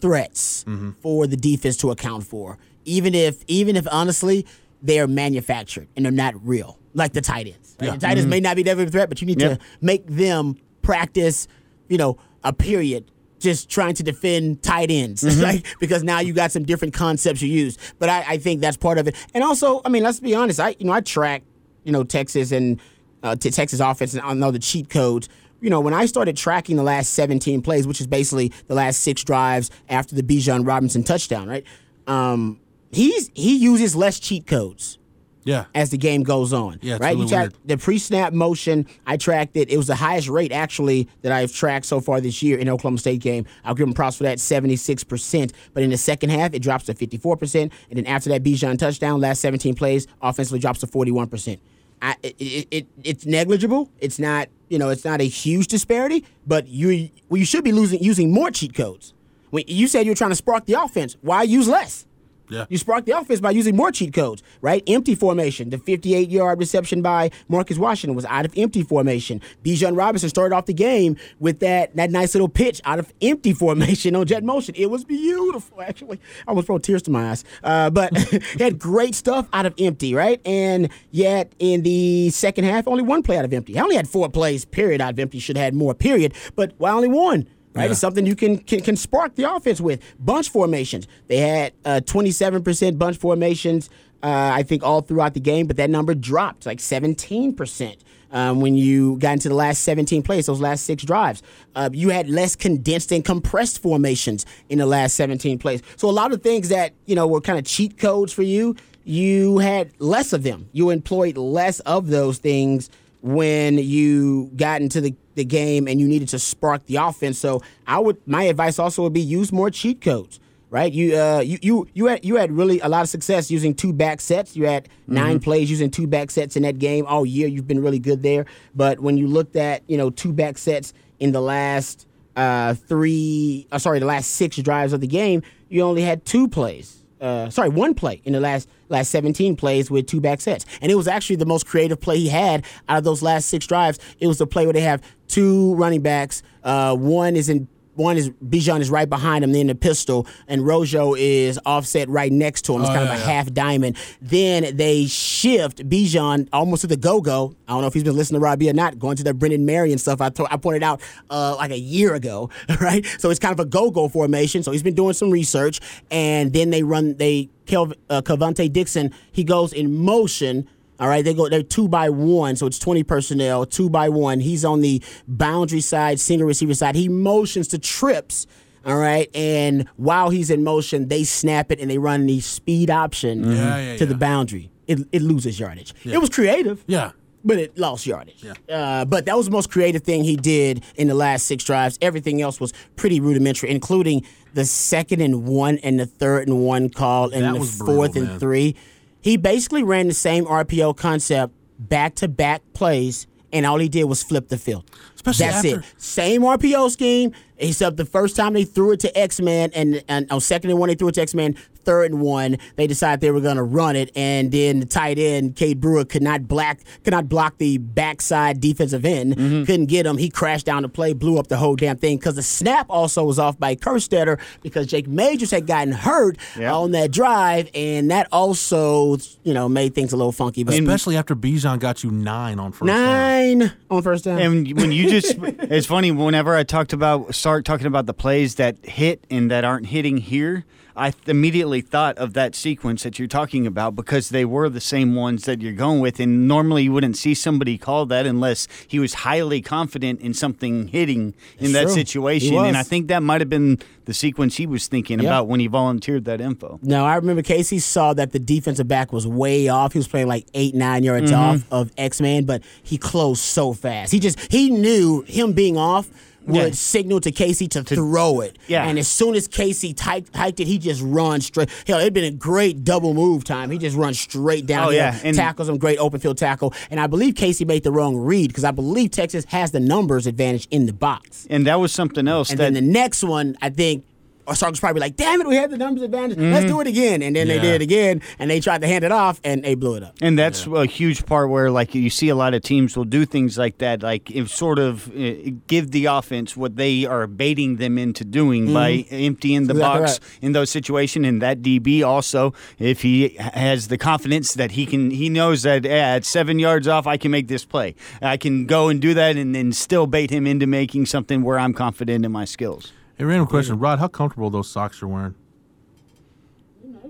threats for the defense to account for. Even if even if honestly they are manufactured and they're not real, like the tight ends. Right? The tight ends may not be big a threat, but you need Yep. to make them practice. You know, a period. Just trying to defend tight ends, like because now you got some different concepts you use. But I, I think that's part of it. And also, I mean, let's be honest. I you know I track you know Texas and uh, to Texas offense and I know the cheat codes. You know, when I started tracking the last 17 plays, which is basically the last six drives after the Bijan Robinson touchdown, right? Um, he's he uses less cheat codes Yeah. as the game goes on. Yeah, right. really you track the pre-snap motion. I tracked it. It was the highest rate actually that I've tracked so far this year in Oklahoma State game. I'll give him props for that, seventy-six percent. But in the second half, it drops to fifty-four percent, and then after that Bijan touchdown, last seventeen plays, offensively drops to forty-one percent. I, it, it, it, it's negligible. It's not, you know, it's not a huge disparity, but you well, you should be losing using more cheat codes. When you said you're trying to spark the offense, why use less? Yeah. You spark the offense by using more cheat codes, right? Empty formation. The 58 yard reception by Marcus Washington was out of empty formation. Bijan Robinson started off the game with that, that nice little pitch out of empty formation on jet motion. It was beautiful, actually. I almost brought tears to my eyes. Uh, but had great stuff out of empty, right? And yet in the second half, only one play out of empty. I only had four plays, period, out of empty. Should have had more, period. But why only one? Right? It's something you can, can can spark the offense with. Bunch formations. They had uh, 27% bunch formations, uh, I think, all throughout the game, but that number dropped like 17%. Um, when you got into the last 17 plays, those last six drives, uh, you had less condensed and compressed formations in the last 17 plays. So a lot of things that you know were kind of cheat codes for you, you had less of them. You employed less of those things when you got into the, the game and you needed to spark the offense. So I would my advice also would be use more cheat codes. Right, you uh, you you you had you had really a lot of success using two back sets. You had 9 plays using two back sets in that game all year. You've been really good there. But when you looked at you know two back sets in the last uh, three, uh, sorry, the last six drives of the game, you only had two plays uh, sorry, one play in the last last 17 plays with two back sets. And it was actually the most creative play he had out of those last six drives. It was the play where they have two running backs. Uh, one is in one is Bijan is right behind him, then the pistol, and Rojo is offset right next to him. It's Oh, kind yeah, of a yeah. half diamond. Then they shift Bijan almost to the go go. I don't know if he's been listening to Robbie or not, going to the Brennan Marion stuff I, to- I pointed out uh, like a year ago, right? So it's kind of a go go formation. So he's been doing some research, and then they run, they, Kel, uh, Kelvontay Dixon, he goes in motion. All right, they go. They're two by one, so it's twenty personnel. Two by one. He's on the boundary side, single receiver side. He motions to trips. All right, and while he's in motion, they snap it and they run the speed option Yeah, yeah, to the boundary. It, it loses yardage. It was creative, Yeah. but it lost yardage. Uh, but that was the most creative thing he did in the last six drives. Everything else was pretty rudimentary, including the second and one and the third and one call and That the fourth brutal, and man. three. He basically ran the same RPO concept back to back plays, and all he did was flip the field. Especially That's after- it. Same RPO scheme, except the first time they threw it to X Man, and, and on second and one they threw it to X Man. Third and one, they decided they were going to run it, and then the tight end, Cade Brewer, could not block could not block the backside defensive end. Mm-hmm. Couldn't get him. He crashed down the play, blew up the whole damn thing. Because the snap also was off by Kerstetter because Jake Majors had gotten hurt Yeah. on that drive, and that also you know made things a little funky. But Especially after Bijan got you nine on first down. nine on first down. And when you just, it's funny. Whenever I talked about start talking about the plays that hit and that aren't hitting here, I th- immediately thought of that sequence that you're talking about because they were the same ones that you're going with. And normally you wouldn't see somebody call that unless he was highly confident in something hitting in It's that true. Situation. And I think that might have been the sequence he was thinking Yeah. about when he volunteered that info. Now I remember Casey saw that the defensive back was way off. He was playing like eight, nine yards Mhm. off of X Man, but he closed so fast. He just he knew him being off would Yeah. signal to Casey to, throw it. Yeah. And as soon as Casey typed, hiked it, he just runs straight. Hell, it'd been a great double move time. He just runs straight down. Oh, yeah. And- tackles him, great open field tackle. And I believe Casey made the wrong read because I believe Texas has the numbers advantage in the box. And that was something else And that then the next one, I think, or Sark's probably like, damn it, we had the numbers advantage. Let's do it again. And then they did it again, and they tried to hand it off, and they blew it up. And that's a huge part where, like, you see a lot of teams will do things like that, like if sort of uh, give the offense what they are baiting them into doing by Mhm. emptying the Exactly box in those situations. And that DB also, if he has the confidence that he can, he knows that yeah, at seven yards off, I can make this play. I can go and do that, and then still bait him into making something where I'm confident in my skills. Hey, random question, Rod. How comfortable are those socks you're wearing?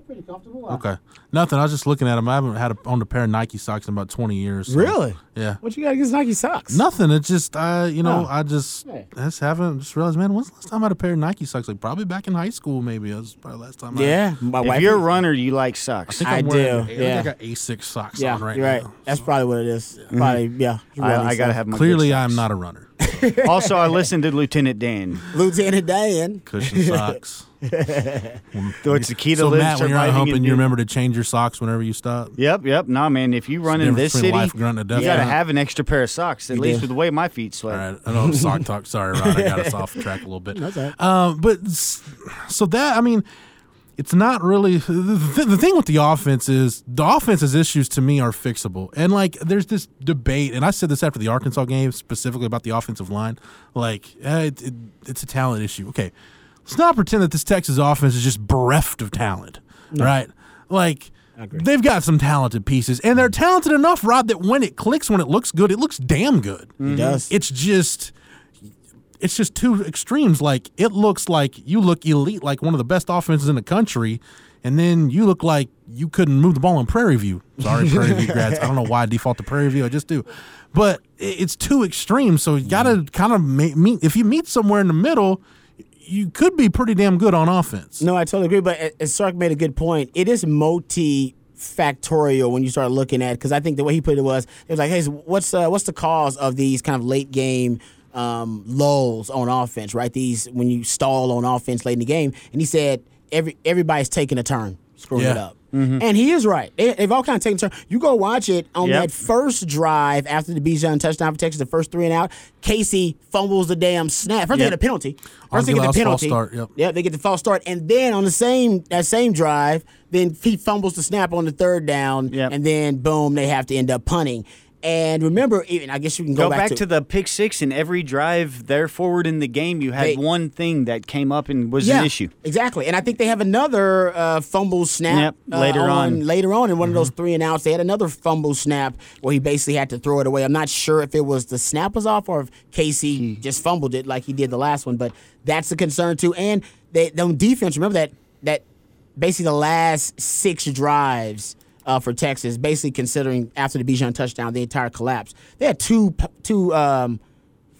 pretty comfortable. Okay, nothing. I was just looking at them. I haven't had a, on a pair of Nike socks in about 20 years. so- Really? Yeah. What you got against Nike socks? Nothing. It's just, uh, you know, Oh. I just, Hey. I just haven't just realized, man. When's the last time I had a pair of Nike socks? Like probably back in high school, maybe. That was probably the last time. Yeah, I, my if wife. you're a runner, you like socks. I think I I'm wearing, do, I yeah. think I got Asics socks yeah, on right you're right. now. That's probably what it is. Probably, yeah. I, I gotta have my good Clearly, socks. I'm not a runner. also, I listened to Lieutenant Dan. Lieutenant Dan. Cushion socks. So it's the key to so live, Matt, when you're out surviving, humping, you remember to change your socks whenever you stop. Yep, yep. Nah, man. If you run in this city, life, grunt, death, you got to yeah. have an extra pair of socks. At You least do. with the way my feet sweat. All right, I know sock talk. Sorry, Rod, I got us off track a little bit. That's all right. Um, but so that I mean, it's not really the, the thing with the offense is the offense's issues to me are fixable, and like there's this debate, and I said this after the Arkansas game specifically about the offensive line, like eh, it, it, it's a talent issue. Okay, let's not pretend that this Texas offense is just bereft of talent, right? Like. They've got some talented pieces, and they're talented enough, Rod, that when it clicks, when it looks good, it looks damn good. It does. It's just it's just two extremes. Like it looks like you look elite, like one of the best offenses in the country, and then you look like you couldn't move the ball in Prairie View. Sorry, Prairie View grads. I don't know why I default to Prairie View. I just do, but it's two extremes. So you got to mm. kind of meet. If you meet somewhere in the middle, you could be pretty damn good on offense. No, I totally agree. But as Sark made a good point, it is multi-factorial when you start looking at. Because I think the way he put it was, it was like, "Hey, what's uh, what's the cause of these kind of late game um, lulls on offense? Right? These when you stall on offense late in the game." And he said, "Every everybody's taking a turn, screwing it Yeah. up." And he is right. They, they've all kind of taken turn. You go watch it on Yep. that first drive after the Bijan touchdown for Texas, the first three and out. Casey fumbles the damn snap. First they get a penalty. First they get the penalty. start, yep. Yeah, they get the false start, and then on the same that same drive, then he fumbles the snap on the third down, Yep. and then boom, they have to end up punting. And remember, even I guess you can go, Go back, to, the pick six and every drive there forward in the game, you had They- one thing that came up and was yeah, an issue. exactly. And I think they have another uh, fumble snap Yep, uh, later on. Mm-hmm. Later on, in one of those three and outs, they had another fumble snap where he basically had to throw it away. I'm not sure if it was the snap was off or if Casey just fumbled it like he did the last one, but that's a concern too. And they on defense, remember that that basically the last six drives. Uh, for Texas, basically considering after the Bijan touchdown, the entire collapse, they had two p- two um,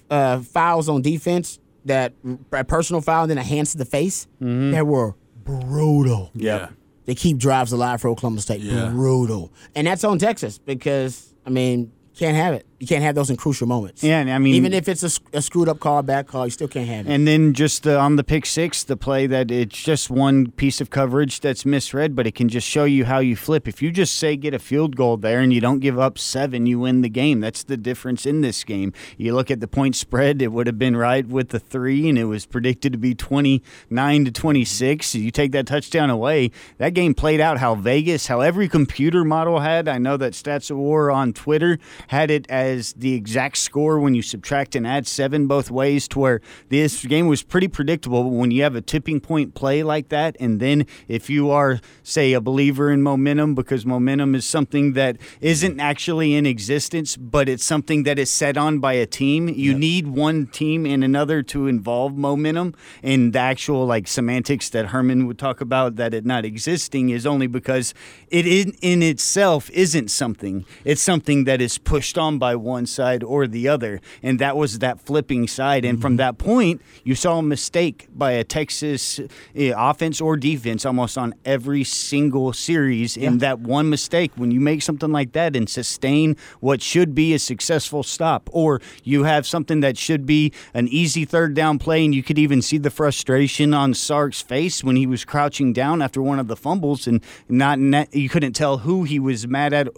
uh, fouls on defense that a personal foul and then a hands to the face that were brutal. Yeah. They keep drives alive for Oklahoma State. Yeah. Brutal. And that's on Texas because, I mean, can't have it. You can't have those in crucial moments. Yeah, and I mean- even if it's a screwed up call, bad call, you still can't have it. And then just the, on the pick six, the play that it's just one piece of coverage that's misread, but it can just show you how you flip. If you just say get a field goal there and you don't give up seven, you win the game. That's the difference in this game. You look at the point spread; it would have been right with the three, and it was predicted to be twenty nine to twenty six. You take that touchdown away, that game played out how Vegas, how every computer model had. I know that Stats of War on Twitter had it as as the exact score when you subtract and add seven both ways to where this game was pretty predictable. But when you have a tipping point play like that, and then if you are, say, a believer in momentum, because momentum is something that isn't actually in existence, but it's something that is set on by a team, you Yep. need one team and another to involve momentum. And the actual like semantics that Herman would talk about that it not existing is only because it in, in itself isn't something. It's something that is pushed on by one side or the other. And that was that flipping side. And from that point, you saw a mistake by a Texas eh, offense or defense almost on every single series. And that one mistake, when you make something like that and sustain what should be a successful stop, or you have something that should be an easy third down play, and you could even see the frustration on Sark's face when he was crouching down after one of the fumbles, and not net, you couldn't tell who he was mad at.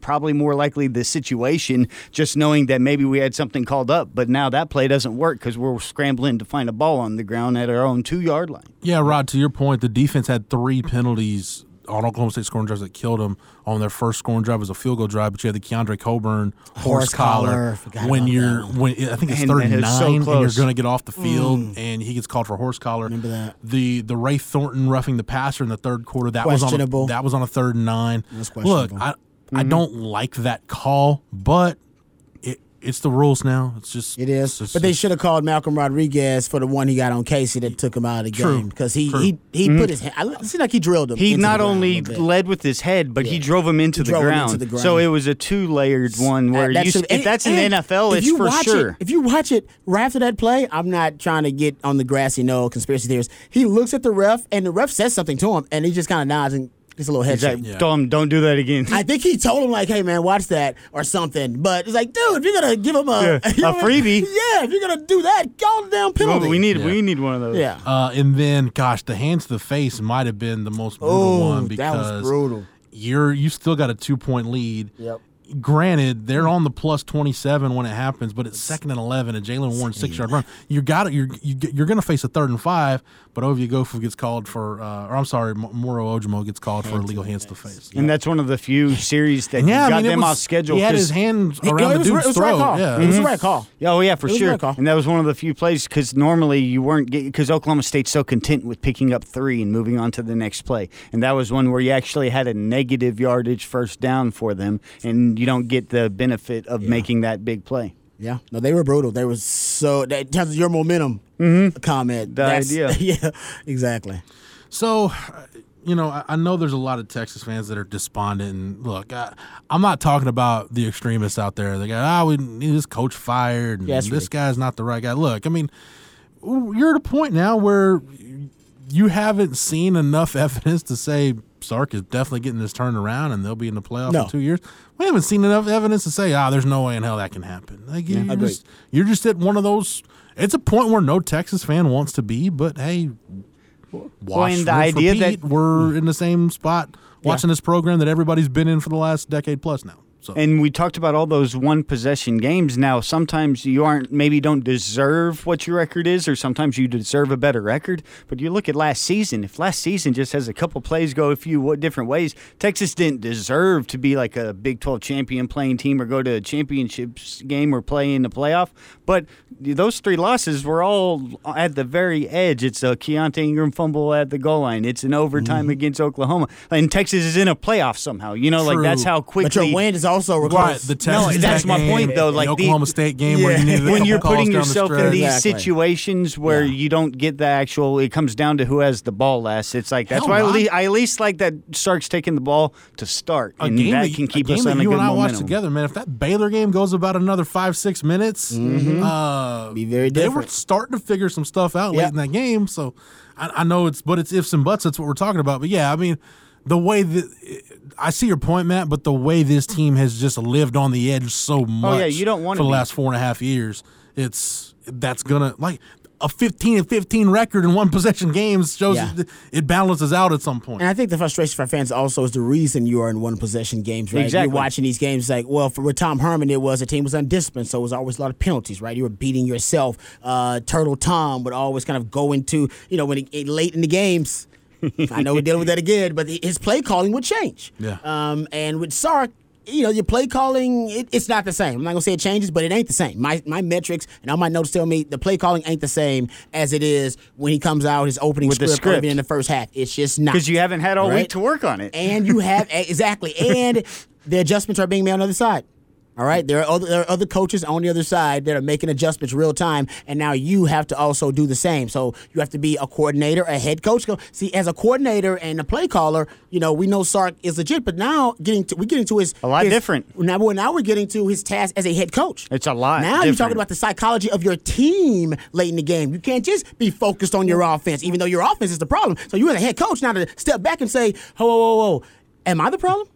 Probably more likely the situation, just knowing that maybe we had something called up, but now that play doesn't work because we're scrambling to find a ball on the ground at our own two yard line. Yeah, Rod, to your point, the defense had three penalties on Oklahoma State scoring drives that killed them. On their first scoring drive was a field goal drive, but you had the Keondre Coburn horse, Horse collar, collar. When you're that when I think it's And- third and and it was nine, so and you're going to get off the field, mm. and he gets called for horse collar. Remember that. The the Ray Thornton roughing the passer in the third quarter that was on Questionable. a, that was on a third and nine. That's Look, questionable. I I mm-hmm. don't like that call, but it it's the rules now. It's just it's just- but they should have called Malcolm Rodriguez for the one he got on Casey that took him out of the True. game because he True. he he put his hand. I- It seemed like he drilled him. He into not ground only little led with his head, but he drove him into, He the, drove him ground. into the So it was a two layered one where Uh, that you, should- if that's in and the NFL, if it's you for watch sure. It, if you watch it right after that play, I'm not trying to get on the grassy knoll conspiracy theories. He looks at the ref, and the ref says something to him, and he just kind of nods and gets a little head shake. Exactly. Don't don't do that again. I think he told him like, "Hey man, watch that" or something. But it's like, dude, if you're gonna give him a, Yeah, a freebie. yeah, if you're gonna do that, call the damn penalty. we need Yeah. we need one of those. yeah. Uh, and then, gosh, the hands to the face might have been the most brutal Oh, one that because was brutal. you're you still got a two point lead. Yep. Granted, they're on the plus twenty seven when it happens, but it's second and eleven, and Jaylen Warren six yard run. You got it. You're you, get- you're going to face a third and five, but Ovie Oghoufo gets called for, uh, or I'm sorry, Moro Ojomo gets called for illegal hands to face. And that's one of the few series that Yeah, got I mean, them was- off schedule. He had 'cause- his hands around it the dude's it was right throat. call. Yeah, It was the right call. Yeah, oh yeah, for It sure. great call. And that was one of the few plays because normally you weren't because Oklahoma State's so content with picking up three and moving on to the next play, and that was one where you actually had a negative yardage first down for them, and you don't get the benefit of making that big play. Yeah, no, they were brutal. They were so. That, in terms of your momentum comment, The that's- idea. Yeah, exactly. So, uh, you know, I, I know there's a lot of Texas fans that are despondent. And look, I, I'm not talking about the extremists out there. They go, ah, we need this coach fired. And Yeah, that's this guy's not the right guy. Look, I mean, you're at a point now where you haven't seen enough evidence to say Sark is definitely getting this turned around and they'll be in the playoffs No. in two years. We haven't seen enough evidence to say, ah, there's no way in hell that can happen. Like, you- you're, agreed. just, you're just at one of those. It's a point where no Texas fan wants to be, but hey, wash and the idea repeat. that- we're in the same spot watching this program that everybody's been in for the last decade plus now. So And we talked about all those one possession games. Now, sometimes you aren't, maybe don't deserve what your record is, or sometimes you deserve a better record. But you look at last season. If last season just has a couple plays go a few different ways, Texas didn't deserve to be like a Big 12 champion playing team or go to a championships game or play in the playoff. But those three losses were all at the very edge. It's a Keaontay Ingram fumble at the goal line. It's an overtime Mm-hmm. against Oklahoma, and Texas is in a playoff somehow. You know, like that's how quickly. But your win is also right, close. the Texas No, that's Tech my game, point, though, like the the- Oklahoma State game where you needed a when you're putting down the yourself in these Exactly. situations where Yeah. you don't get the actual, it comes down to who has the ball less. It's like that's Hell, why I, le- I at least like that Sark's taking the ball to start, a and game that that, can keep a game us on a you good and I momentum. watched together, man. If that Baylor game goes about another five six minutes, uh, Be very different. they were starting to figure some stuff out late in that game. So I, I know it's, but it's ifs and buts. That's what we're talking about. But yeah, I mean, the way that I see your point, Matt, but the way this team has just lived on the edge so much. Oh, yeah, you don't wanna for the be. last four and a half years. It's that's gonna like. A 15 and 15 record in one possession games shows Yeah. it, it balances out at some point. And I think the frustration for fans also is the reason you are in one possession games, right? Exactly. You're watching these games like, well, for with Tom Herman, it was a team was undisciplined, so it was always a lot of penalties, right? You were beating yourself. Uh, Turtle Tom would always kind of go into, you know, when it, it- late in the games. I know we're dealing with that again, but his play calling would change. Yeah. Um, and with Sark, you know, your play calling, it, it's not the same. I'm not gonna say it changes, but it ain't the same. My my metrics and all my notes tell me the play calling ain't the same as it is when he comes out his opening With the script, or script. even in the first half. It's just not Because you haven't had all Right? week to work on it. and you have exactly, and the adjustments are being made on the other side. All right, there are other there are other coaches on the other side that are making adjustments real time, and now you have to also do the same. So you have to be a coordinator, a head coach. Go- See, as a coordinator and a play caller, you know we know Sark is legit, but now getting to we getting to his A lot his- different. Now, well, now we're getting to his task as a head coach. It's a lot Now you're talking about the psychology of your team late in the game. You can't just be focused on your offense, even though your offense is the problem. So you as a head coach now to step back and say, "Whoa, whoa, whoa, whoa, am I the problem?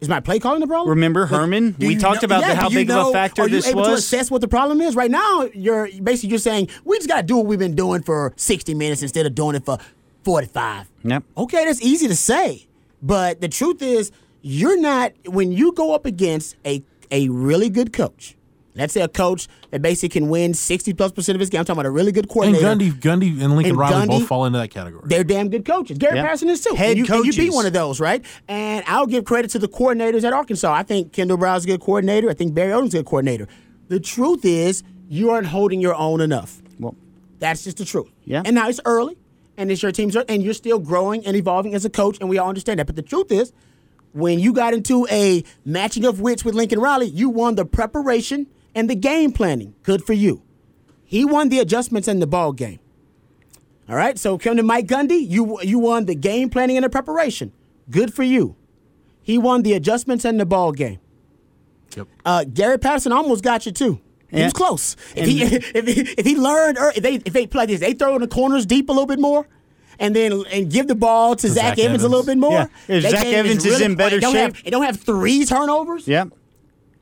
Is my play calling the problem? Remember Herman? do We talked know- about the- how big of a know- factor are you this able to was? assess what the problem is? Right now, you're basically you're saying we just got to do what we've been doing for 60 minutes instead of doing it for 45. Yep. Okay, that's easy to say, but the truth is, you're not when you go up against a a really good coach. Let's say a coach that basically can win 60 plus percent of his game. I'm talking about a really good coordinator. And. Gundy, Gundy, and Lincoln And Riley Gundy- both fall into that category. They're damn good coaches. Gary Yeah. Patterson is too. Head and you, and you beat coaches. one of those, right? And I'll give credit to the coordinators at Arkansas. I think Kendal Briles's a good coordinator. I think Barry Odom's a good coordinator. The truth is, you aren't holding your own enough. Well, That's just the truth. Yeah. And now it's early, and it's your team's early, and you're still growing and evolving as a coach, and we all understand that. But the truth is, when you got into a matching of wits with Lincoln Riley, you won the preparation and the game planning. Good for you. He won the adjustments in the ball game. All right. So come to Mike Gundy. You you won the game planning and the preparation. Good for you. He won the adjustments and the ball game. Yep. Uh, Gary Patterson almost got you too. He Yeah. was close. If he if he, if he learned or if they if they play this, they throw in the corners deep a little bit more. And then and give the ball to Zach, Zach Evans, a little bit more. Yeah. If Zach Evans is in better it don't shape- Have, it don't have three turnovers. yeah.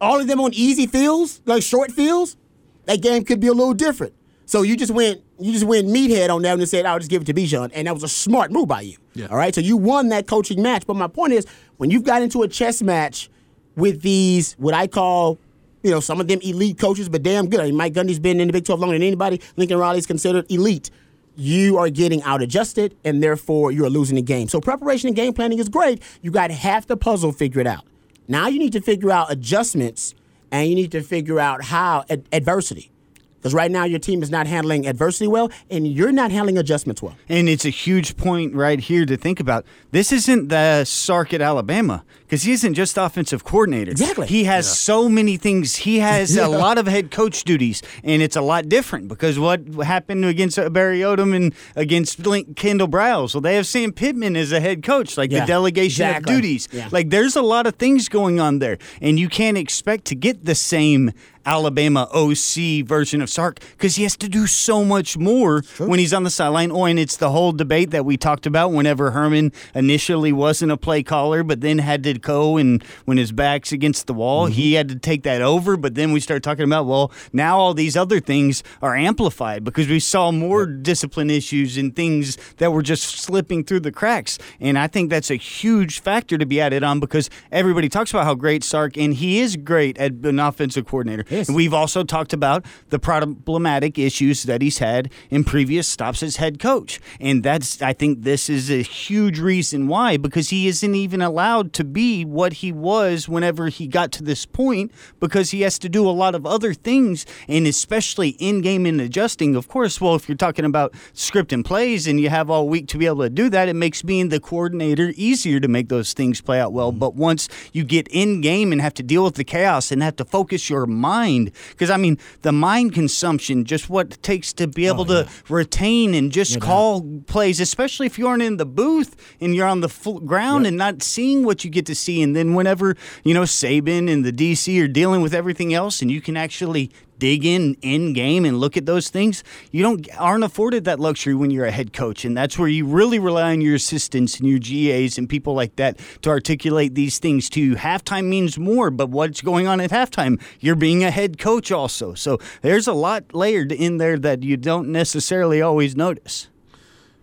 All of them on easy fields, like short fields. That game could be a little different. So you just went you just went meathead on that and said, I'll just give it to Bijan. And that was a smart move by you. Yeah. All right. So you won that coaching match. But my point is, when you've got into a chess match with these, what I call, you know, some of them elite coaches, but damn good. I mean, Mike Gundy's been in the Big 12 longer than anybody. Lincoln Riley's considered elite. You are getting out adjusted, and therefore you're losing the game. So preparation and game planning is great. You got half the puzzle figured out. Now you need to figure out adjustments, and you need to figure out how ad- adversity. Because right now your team is not handling adversity well, and you're not handling adjustments well. And it's a huge point right here to think about. This isn't the Sark at Alabama because he isn't just offensive coordinator. Exactly. He has so many things. He has Yeah. a lot of head coach duties, and it's a lot different because what happened against uh, Barry Odom and against Link- Kendal Briles? Well, they have Sam Pittman as a head coach, like Yeah, the delegation exactly. of duties. Yeah. Like there's a lot of things going on there, and you can't expect to get the same Alabama OC version of Sark because he has to do so much more when he's on the sideline. Oh, and it's the whole debate that we talked about whenever Herman initially wasn't a play caller, but then had to go and when his back's against the wall, he mm-hmm. had to take that over. But then we start talking about, well, now all these other things are amplified because we saw more discipline issues and things that were just slipping through the cracks. And I think that's a huge factor to be added on because everybody talks about how great Sark, and he is great at an offensive coordinator. Yes. And we've also talked about the problematic issues that he's had in previous stops as head coach. And that's, I think, this is a huge reason why, because he isn't even allowed to be what he was whenever he got to this point, because he has to do a lot of other things, and especially in game and adjusting. Of course, well, if you're talking about script and plays and you have all week to be able to do that, it makes being the coordinator easier to make those things play out well. Mm-hmm. But once you get in game and have to deal with the chaos and have to focus your mind, because I mean, the mind consumption, just what it takes to be able oh, to retain and just call plays, especially if you aren't in the booth and you're on the ground and not seeing what you get to see. And then whenever, you know, Saban and the DC are dealing with everything else and you can actually dig in in game and look at those things you don't aren't afforded that luxury when you're a head coach. And that's where you really rely on your assistants and your GAs and people like that to articulate these things to you. Halftime means more but what's going on at halftime? You're being a head coach also. So there's a lot layered in there that you don't necessarily always notice.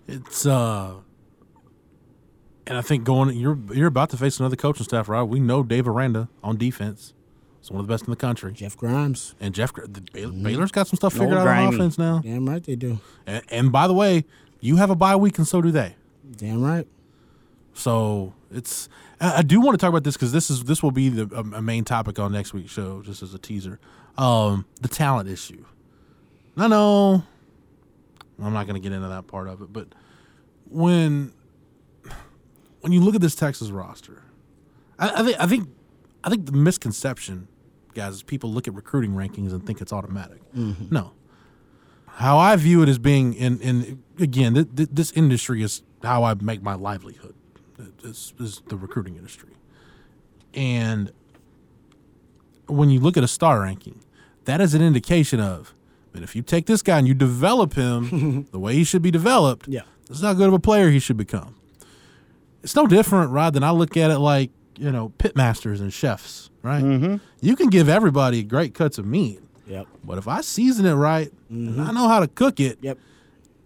It's uh, and I think going you're you're about to face another coaching staff, right? We know Dave Aranda on defense. It's one of the best in the country. Jeff Grimes. And Jeff the Baylor, Baylor's got some stuff figured Old out on offense now. Damn right they do. And, and by the way, you have a bye week, and so do they. Damn right. So It's I, do want to talk about this because this is this will be the a, main topic on next week's show, just as a teaser. Um, the talent issue. I know I'm not going to get into that part of it, but when when you look at this Texas roster, I, I think I think I think the misconception, guys, is people look at recruiting rankings and think it's automatic. Mm-hmm. No, how I view it as being in in again, th- th- this industry is how I make my livelihood. This is the recruiting industry, and when you look at a star ranking, that is an indication of that if you take this guy and you develop him the way he should be developed, Yeah. this is how good of a player he should become. It's no different, Rod, than I look at it like, you know, pit masters and chefs, right? Mm-hmm. You can give everybody great cuts of meat, Yep. but if I season it right and I know how to cook it, Yep.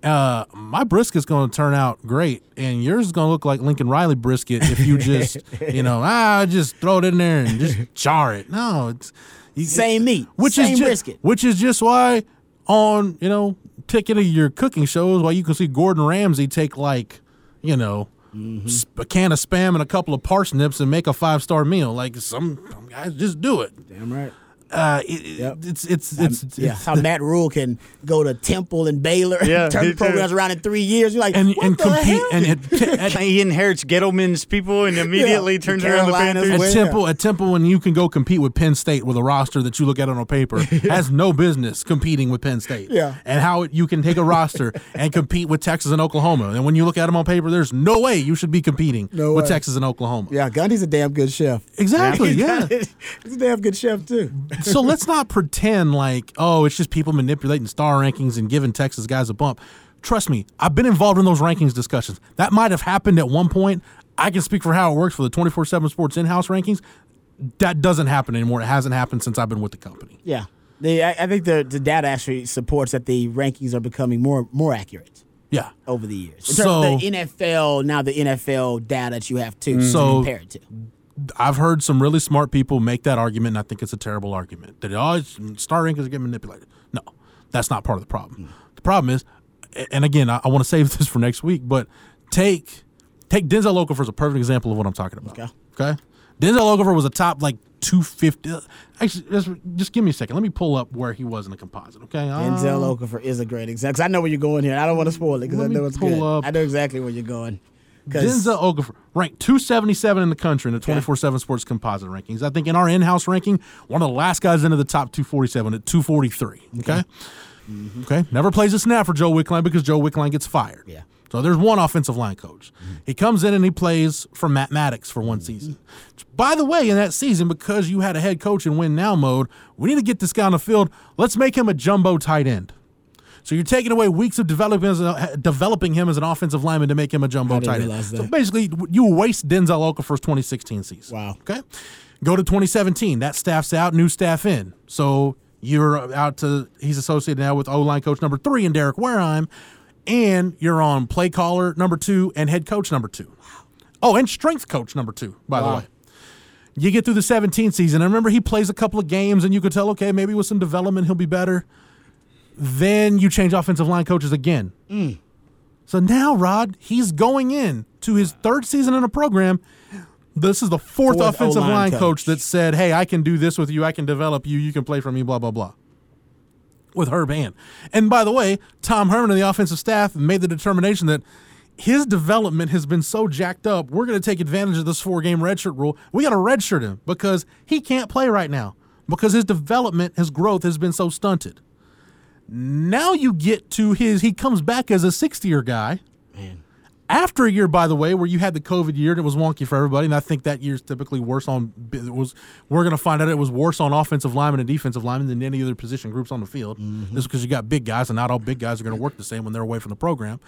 uh, my brisket's going to turn out great, and yours is going to look like Lincoln Riley brisket if you just, you know, ah, just throw it in there and just char it. No, it's you, Same meat, which same is ju- brisket. which is just why on you know taking your cooking shows, why you can see Gordon Ramsay take like, you know. Mm-hmm. A can of spam and a couple of parsnips and make a five star meal. Like some, some guys just do it. Damn right. Uh, it, it- Yep. it's it's it's, it's yeah, how Matt Rhule can go to Temple and Baylor, Yeah, turn programs around in three years. You're like, and what and the compete hell? and, and, and he inherits Gettleman's people and immediately Yeah, turns the around the Carolinas Panthers. At. Temple, at Temple, when you can go compete with Penn State with a roster that you look at on a paper, has no business competing with Penn State. Yeah. and how you can take a roster and compete with Texas and Oklahoma, and when you look at them on paper, there's no way you should be competing No with. Texas and Oklahoma. yeah, Gundy's a damn good chef. Exactly. Yeah. He's a damn good chef too. So let's not pretend like, oh, it's just people manipulating star rankings and giving Texas guys a bump. Trust me, I've been involved in those rankings discussions. That might have happened at one point. I can speak for how it works for the 24 7 sports in house rankings. That doesn't happen anymore. It hasn't happened since I've been with the company. Yeah, the, I, I think the the data actually supports that the rankings are becoming more more accurate Yeah. over the years. In So- the NFL now, the NFL data that you have too, mm. So- to compare it to. I've heard some really smart people make that argument, and I think it's a terrible argument that oh, star rankings get manipulated. No, that's not part of the problem. The problem is, and again, I, I want to save this for next week, but take take Denzel Okafor as a perfect example of what I'm talking about. Okay. Okay. Denzel Okafor was a top like 250. Actually, just, just give me a second. Let me pull up where he was in the composite. Okay. Uh, Denzel Okafor is a great example. I know where you're going here. I don't want to spoil it because I know it's pull good. up- I know exactly where you're going. Denzel Okafor ranked 277 in the country in the 24/7 Sports Composite rankings. I think in our in-house ranking, one of the last guys into the top 247 at 243. Okay. Mm-hmm. Okay. Never plays a snap for Joe Wickline because Joe Wickline gets fired. Yeah. So there's one offensive line coach. Mm-hmm. He comes in and he plays for Matt Mattox for one mm-hmm. season. By the way, in that season, because you had a head coach in win now mode, we need to get this guy on the field. Let's make him a jumbo tight end. So you're taking away weeks of developing as a, developing him as an offensive lineman to make him a jumbo I tight end. So basically, you waste Denzel Okafor's 2016 season. Wow. Okay. Go to 2017. That staff's out, new staff in. So you're out to he's associated now with O line coach number three and Derek Warehime, and you're on play caller number two and head coach number two. Oh, and strength coach number two, by the way. You get through the 17 season, and remember he plays a couple of games, and you could tell, okay, maybe with some development he'll be better. Then you change offensive line coaches again. Mm. So now, Rod, he's going in to his third season in a program. This is the fourth, Fourth offensive O-line line coach. coach. that said, "Hey, I can do this with you. I can develop you. You can play for me." Blah blah blah. With Herb Hand, and by the way, Tom Herman and the offensive staff made the determination that his development has been so jacked up. We're going to take advantage of this four-game redshirt rule. We got to redshirt him because he can't play right now because his development, his growth has been so stunted. Now you get to his. He comes back as a 60 year guy Man. after a year, by the way, where you had the COVID year and it was wonky for everybody, and I think that year's typically worse on. It was we're going to find out it was worse on offensive linemen and defensive linemen than any other position groups on the field. Mm-hmm. Just because you got big guys, and not all big guys are going to work the same when they're away from the program.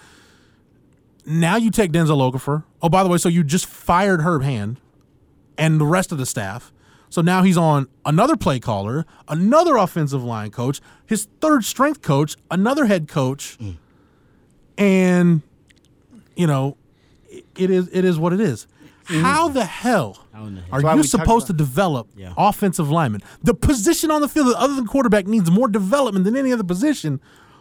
Now you take Denzel Okafor. Oh, by the way, so you just fired Herb Hand and the rest of the staff. So now he's on another play caller, another offensive line coach, his third strength coach, another head coach, and you know, it- is it is what it is. How the hell in the hell? are you supposed to develop Yeah. offensive linemen? The position on the field, other than quarterback, needs more development than any other position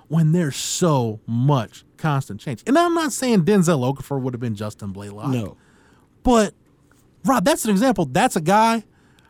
when there's so much constant change. And I'm not saying Denzel Okafor would have been Justin Blalock. No. But Rob, that's an example. That's a guy,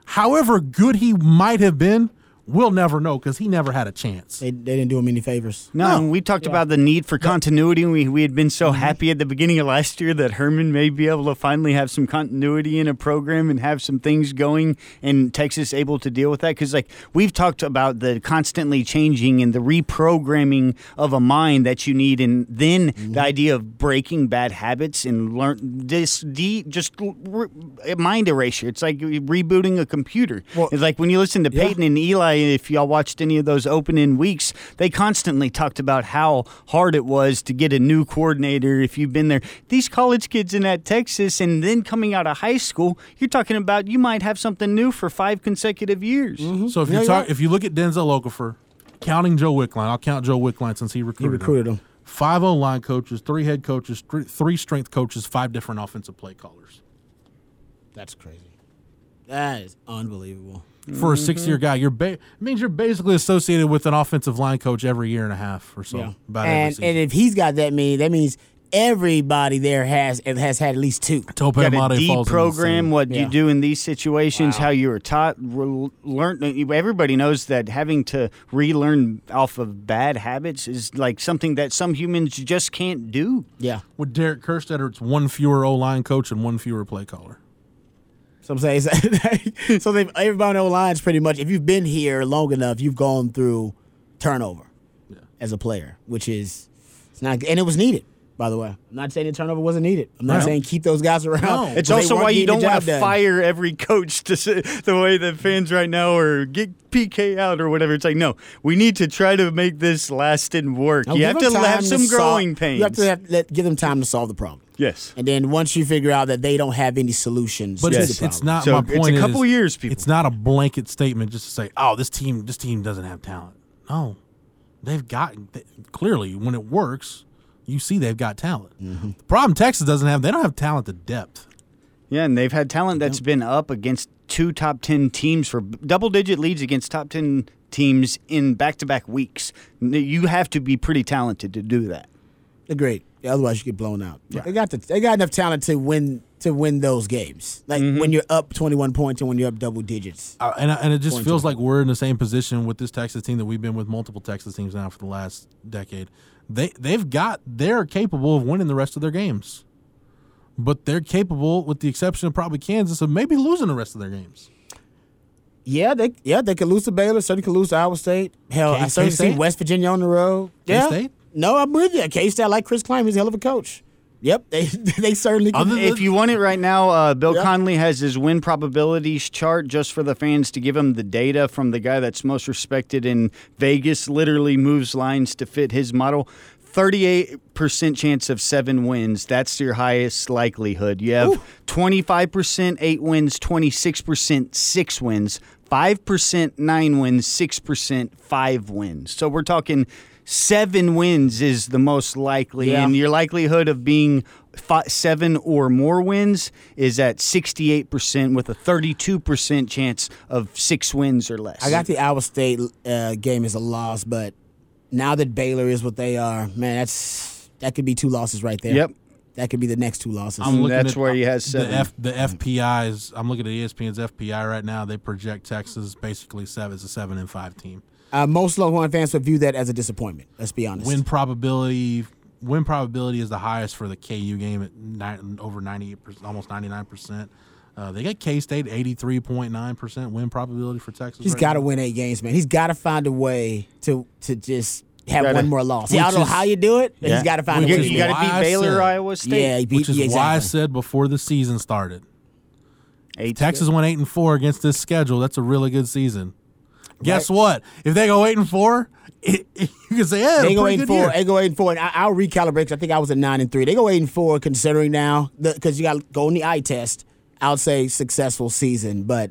however good he might have been, we'll never know because he never had a chance. They, they didn't do him any favors. No, we talked about the need for continuity. We we had been so mm-hmm. happy at the beginning of last year that Herman may be able to finally have some continuity in a program and have some things going, and Texas able to deal with that. Because like we've talked about the constantly changing and the reprogramming of a mind that you need, and then mm-hmm. the idea of breaking bad habits and learn this de, just re, mind erasure. It's like rebooting a computer. Well, it's like when you listen to yeah. Peyton and Eli if y'all watched any of those opening weeks, they constantly talked about how hard it was to get a new coordinator if you've been there. These college kids in that Texas and then coming out of high school, you're talking about you might have something new for five consecutive years. Mm-hmm. So if Yeah, you talk, yeah. if you look at Denzel Okafor, counting Joe Wickline, I'll count Joe Wickline since he recruited, He recruited, recruited him. Five O line coaches, three head coaches, three, three strength coaches, five different offensive play callers. That's crazy. That is unbelievable. For a six year mm-hmm. guy, you're ba- it means you're basically associated with an offensive line coach every year and a half or so. Yeah. About every and season. and if he's got that many, that means everybody there has has had at least two. Tope Got to Amade falls in the deprogram same- what Yeah. you do in these situations, how you were taught, re- learn. Uh, everybody knows that having to relearn off of bad habits is like something that some humans just can't do. Yeah. With Derek Kerstetter, it's one fewer O line coach and one fewer play caller. So I'm saying, so they everybody on the lines pretty much. If you've been here long enough, you've gone through turnover as a player, which is it's not, and it was needed. By the way, I'm not saying the turnover wasn't needed. I'm not saying keep those guys around. No. It's also why you don't want to fire every coach to say, the way the fans right now or get PK out or whatever. It's like no, we need to try to make this last and work. Now, you have to have some sol- growing pains. You have to have, let, give them time to solve the problem. Yes. And then once you figure out that they don't have any solutions, But to it's, the it's not So my it's a couple is, years, people. It's not a blanket statement just to say, "Oh, this team, this team doesn't have talent." No, they've got th- clearly when it works, you see they've got talent. Mm-hmm. The problem Texas doesn't have, they don't have talent to depth. Yeah, and they've had talent that's been up against two top 10 teams for double digit leads against top 10 teams in back to back weeks. You have to be pretty talented to do that. Agreed. Yeah, otherwise, you get blown out. They got the, they got enough talent to win to win those games. Like Mm-hmm. when you're up 21 points and when you're up double digits. Uh, and and it just feels like we're in the same position with this Texas team that we've been with multiple Texas teams now for the last decade. They they've got they're capable of winning the rest of their games, but they're capable, with the exception of probably Kansas, of maybe losing the rest of their games. Yeah, they yeah they could lose to Baylor. Certainly could lose to Iowa State. Hell, K- I certainly see K-State? West Virginia on the road. Yeah. K-State? No, I'm with you. K State, I like Chris Klein. He's a hell of a coach. Yep, they they certainly could. Other If you want it right now, uh, Bill Yeah. Connelly has his win probabilities chart just for the fans to give him the data from the guy that's most respected in Vegas, literally moves lines to fit his model. 38% chance of seven wins. That's your highest likelihood. You have 25% eight wins, 26% six wins, 5% nine wins, 6% five wins. So we're talking seven wins is the most likely. Yeah. And your likelihood of being fi seven or more wins is at 68% with a 32% chance of six wins or less. I got the Iowa State uh, game as a loss, but now that Baylor is what they are, man, that's that could be two losses right there. Yep. that could be the next two losses. I'm looking that's at where he has the seven. F, the FPI's. I'm looking at ESPN's FPI right now. They project Texas basically seven as a seven and five team. Uh, most Longhorn fans would view that as a disappointment. Let's be honest. Win probability. Win probability is the highest for the KU game at nine, over 98 percent, almost 99 percent. Uh, they got K State 83.9 percent win probability for Texas. He's right got to win eight games, man. He's got to find a way to to just have Gotta- one more loss. See, I don't know is- how you do it, but Yeah. he's got to find Which a you, way. is to got to beat Baylor, said- Iowa State. Yeah, beat, Which is yeah, why I said before the season started, Eight Texas went eight and four against this schedule. That's a really good season. Guess what? If they go eight and four, it, it- you can say, yeah, They go eight and four. year. They go eight and four, and I, I'll recalibrate. 'cause I think I was at nine and three. They go eight and four, considering now because you got to go on the eye test. I'll say successful season, but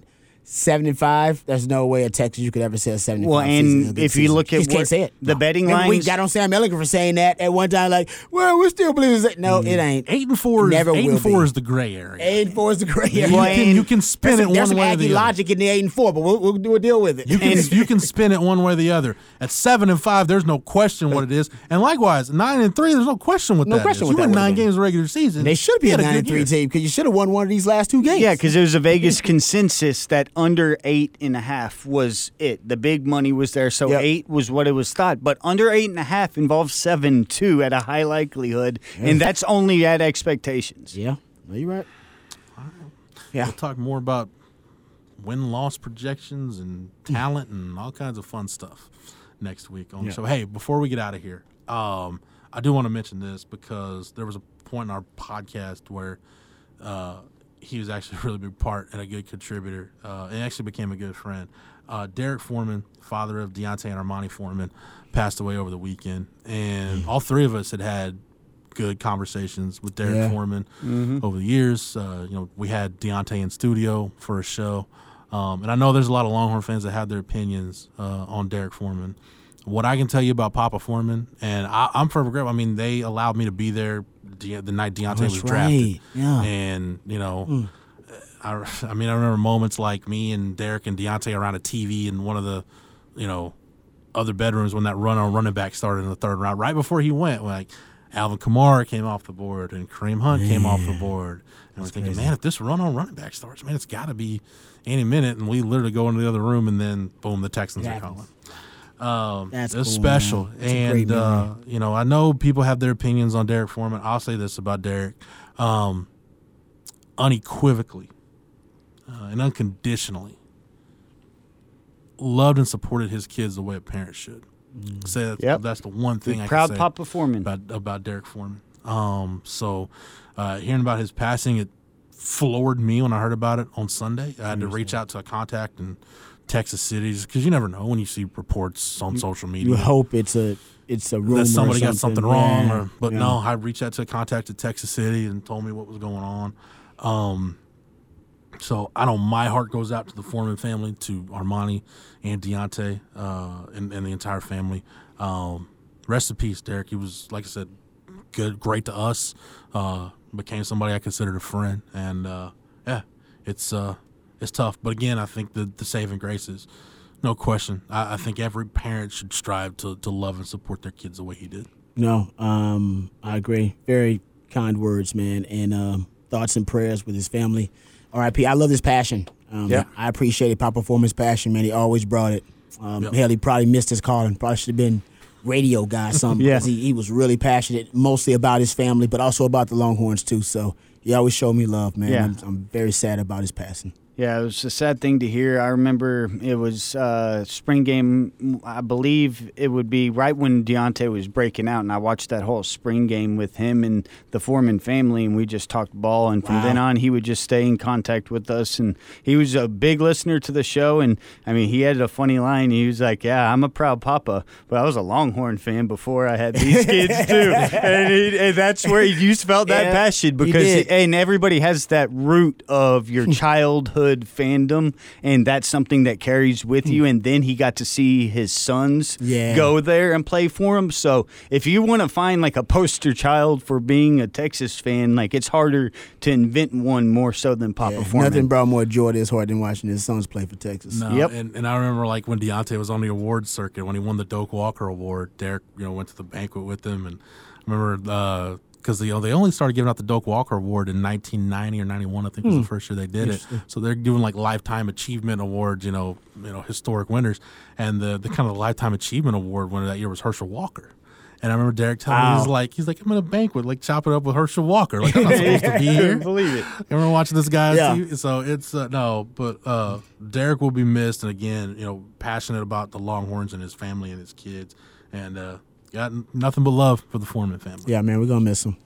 seven and five. There's no way a Texas you could ever say a seven and Well, five. a and good if you season. look at just can't say it. the betting Remember we got on Sam Ehlinger for saying that at one time. Like, well, we still believe it. No, it mm. ain't. Eight and four. Is, Never eight and four be. is the gray area. Eight and four is the gray area. you, can, you can spin it there's one some way or Aggie the other. logic in the eight and four, but we'll, we'll do a deal with it. You can you can spin it one way or the other. At seven and five, there's no question what it is, and likewise nine and three, there's no question what No that question is. what You that win nine been. games of regular season. they should be you a nine and three team because you should have won one of these last two games. Yeah, because it was a Vegas consensus that under eight and a half was it. The big money was there, so Yep. eight was what it was thought. But under eight and a half involves seven two at a high likelihood, and that's only at expectations. yeah, no, you're right. Yeah, We'll talk more about win loss projections and talent and all kinds of fun stuff next week on the show. Hey, before we get out of here, um, I do want to mention this because there was a point in our podcast where uh, he was actually a really big part and a good contributor uh, and actually became a good friend. Uh, Derek Foreman, father of D'Onta and Armanti Foreman, passed away over the weekend, and all three of us had had good conversations with Derek Yeah. Foreman over the years. Uh, you know, we had D'Onta in studio for a show, um, and I know there's a lot of Longhorn fans that have their opinions uh, on Derek Foreman. What I can tell you about Papa Foreman, and I, I'm forever grateful. I mean, they allowed me to be there De- the night D'Onta oh, That's was drafted, right. Yeah. and you know. Hmm. I, I mean, I remember moments like me and Derek and D'Onta around a TV in one of the, you know, other bedrooms when that run on running back started in the third round. Right before he went, like Alvin Kamara came off the board and Kareem Hunt came off the board, and we're thinking, man, if this run on running back starts, man, it's got to be any minute. And we literally go into the other room, and then boom, the Texans are calling. Um, That's it's cool, special, man. It's a great and uh, you know, I know people have their opinions on Derek Foreman. I'll say this about Derek, um, unequivocally uh, and unconditionally loved and supported his kids the way a parent should. Say that's, Yep. that's the one thing I Proud can say Papa Foreman. about about Derek Foreman. Um, so uh, hearing about his passing, it floored me when I heard about it on Sunday. I had to reach out to a contact in Texas City because you never know when you see reports on social media you hope it's a it's a rumor. that somebody or got something wrong. Yeah, Or, but yeah. no, I reached out to a contact at Texas City and told me what was going on. Um, so I know my heart goes out to the Foreman family, to Armanti and D'Onta, uh, and, and the entire family. Um, rest in peace, Derek. He was, like I said, good, great to us. Uh, became somebody I considered a friend, and uh, yeah, it's uh, it's tough. But again, I think the the saving grace is no question. I, I think every parent should strive to to love and support their kids the way he did. No, um, I agree. Very kind words, man, and um, thoughts and prayers with his family. R.I.P. I love his passion. Um, Yeah. I appreciated Papa Foreman's passion, man. He always brought it. Um, Yep. Hell, he probably missed his calling. Probably should have been radio guy, or something. Yeah. he, he was really passionate, mostly about his family, but also about the Longhorns too. So he always showed me love, man. Yeah. I'm, I'm very sad about his passing. Yeah, it was a sad thing to hear. I remember it was uh, spring game. I believe it would be right when D'Onta was breaking out, and I watched that whole spring game with him and the Foreman family, and we just talked ball. And from Wow. then on, he would just stay in contact with us, and he was a big listener to the show. And I mean, he had a funny line. He was like, "Yeah, I'm a proud papa, but I was a Longhorn fan before I had these kids too." and, he, and that's where you felt that Yeah, passion because did. and everybody has that root of your childhood fandom and that's something that carries with hmm. you and then he got to see his sons Yeah. go there and play for him so if you want to find like a poster child for being a texas fan like it's harder to invent one more so than papa Yeah, Foreman. nothing brought more joy to his heart than watching his sons play for Texas. No, Yep. and, and I remember like when D'Onta was on the awards circuit when he won the Doak Walker Award. Derek, you know, went to the banquet with him, and I remember uh, because you know they only started giving out the Doak Walker Award in 1990 or 91. I think was the first year they did it. So they're doing like lifetime achievement awards. You know, you know, historic winners, and the the kind of lifetime achievement award winner that year was Herschel Walker. And I remember Derek telling me he's like he's like I'm in a banquet like chopping up with Herschel Walker like I'm not supposed to be here. believe it I remember watching this guy. Yeah. So it's uh, no, but uh, Derek will be missed, and again, you know, passionate about the Longhorns and his family and his kids, and uh, got nothing but love for the Foreman family. Yeah, man, we're gonna miss him.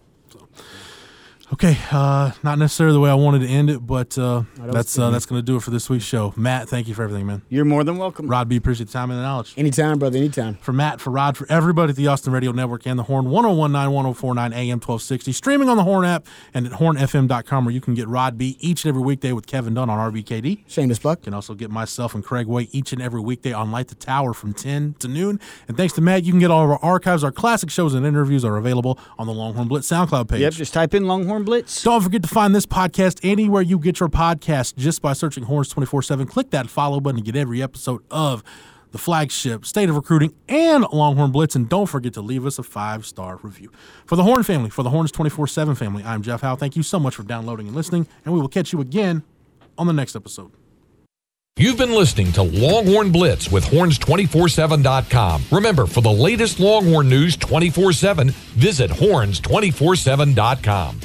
Okay, uh, not necessarily the way I wanted to end it, but uh, that's uh, that's going to do it for this week's show. Matt, thank you for everything, man. You're more than welcome. Rod B, appreciate the time and the knowledge. Anytime, brother. Anytime. For Matt, for Rod, for everybody at the Austin Radio Network and the Horn, 1019 1049 AM 1260, streaming on the Horn app and at hornfm.com, where you can get Rod B each and every weekday with Kevin Dunn on RBKD. Shameless plug. You can also get myself and Craig Way each and every weekday on Light the Tower from 10 to noon. And thanks to Matt, you can get all of our archives. Our classic shows and interviews are available on the Longhorn Blitz SoundCloud page. Yep, just type in Longhorn Blitz. Don't forget to find this podcast anywhere you get your podcast just by searching Horns 24 7. Click that follow button to get every episode of the flagship, State of Recruiting, and Longhorn Blitz. And don't forget to leave us a five star review. For the Horn family, for the Horns 24 7 family, I'm Jeff Howe. Thank you so much for downloading and listening, and we will catch you again on the next episode. You've been listening to Longhorn Blitz with horns247.com. Remember, for the latest Longhorn news 24 7, visit horns247.com.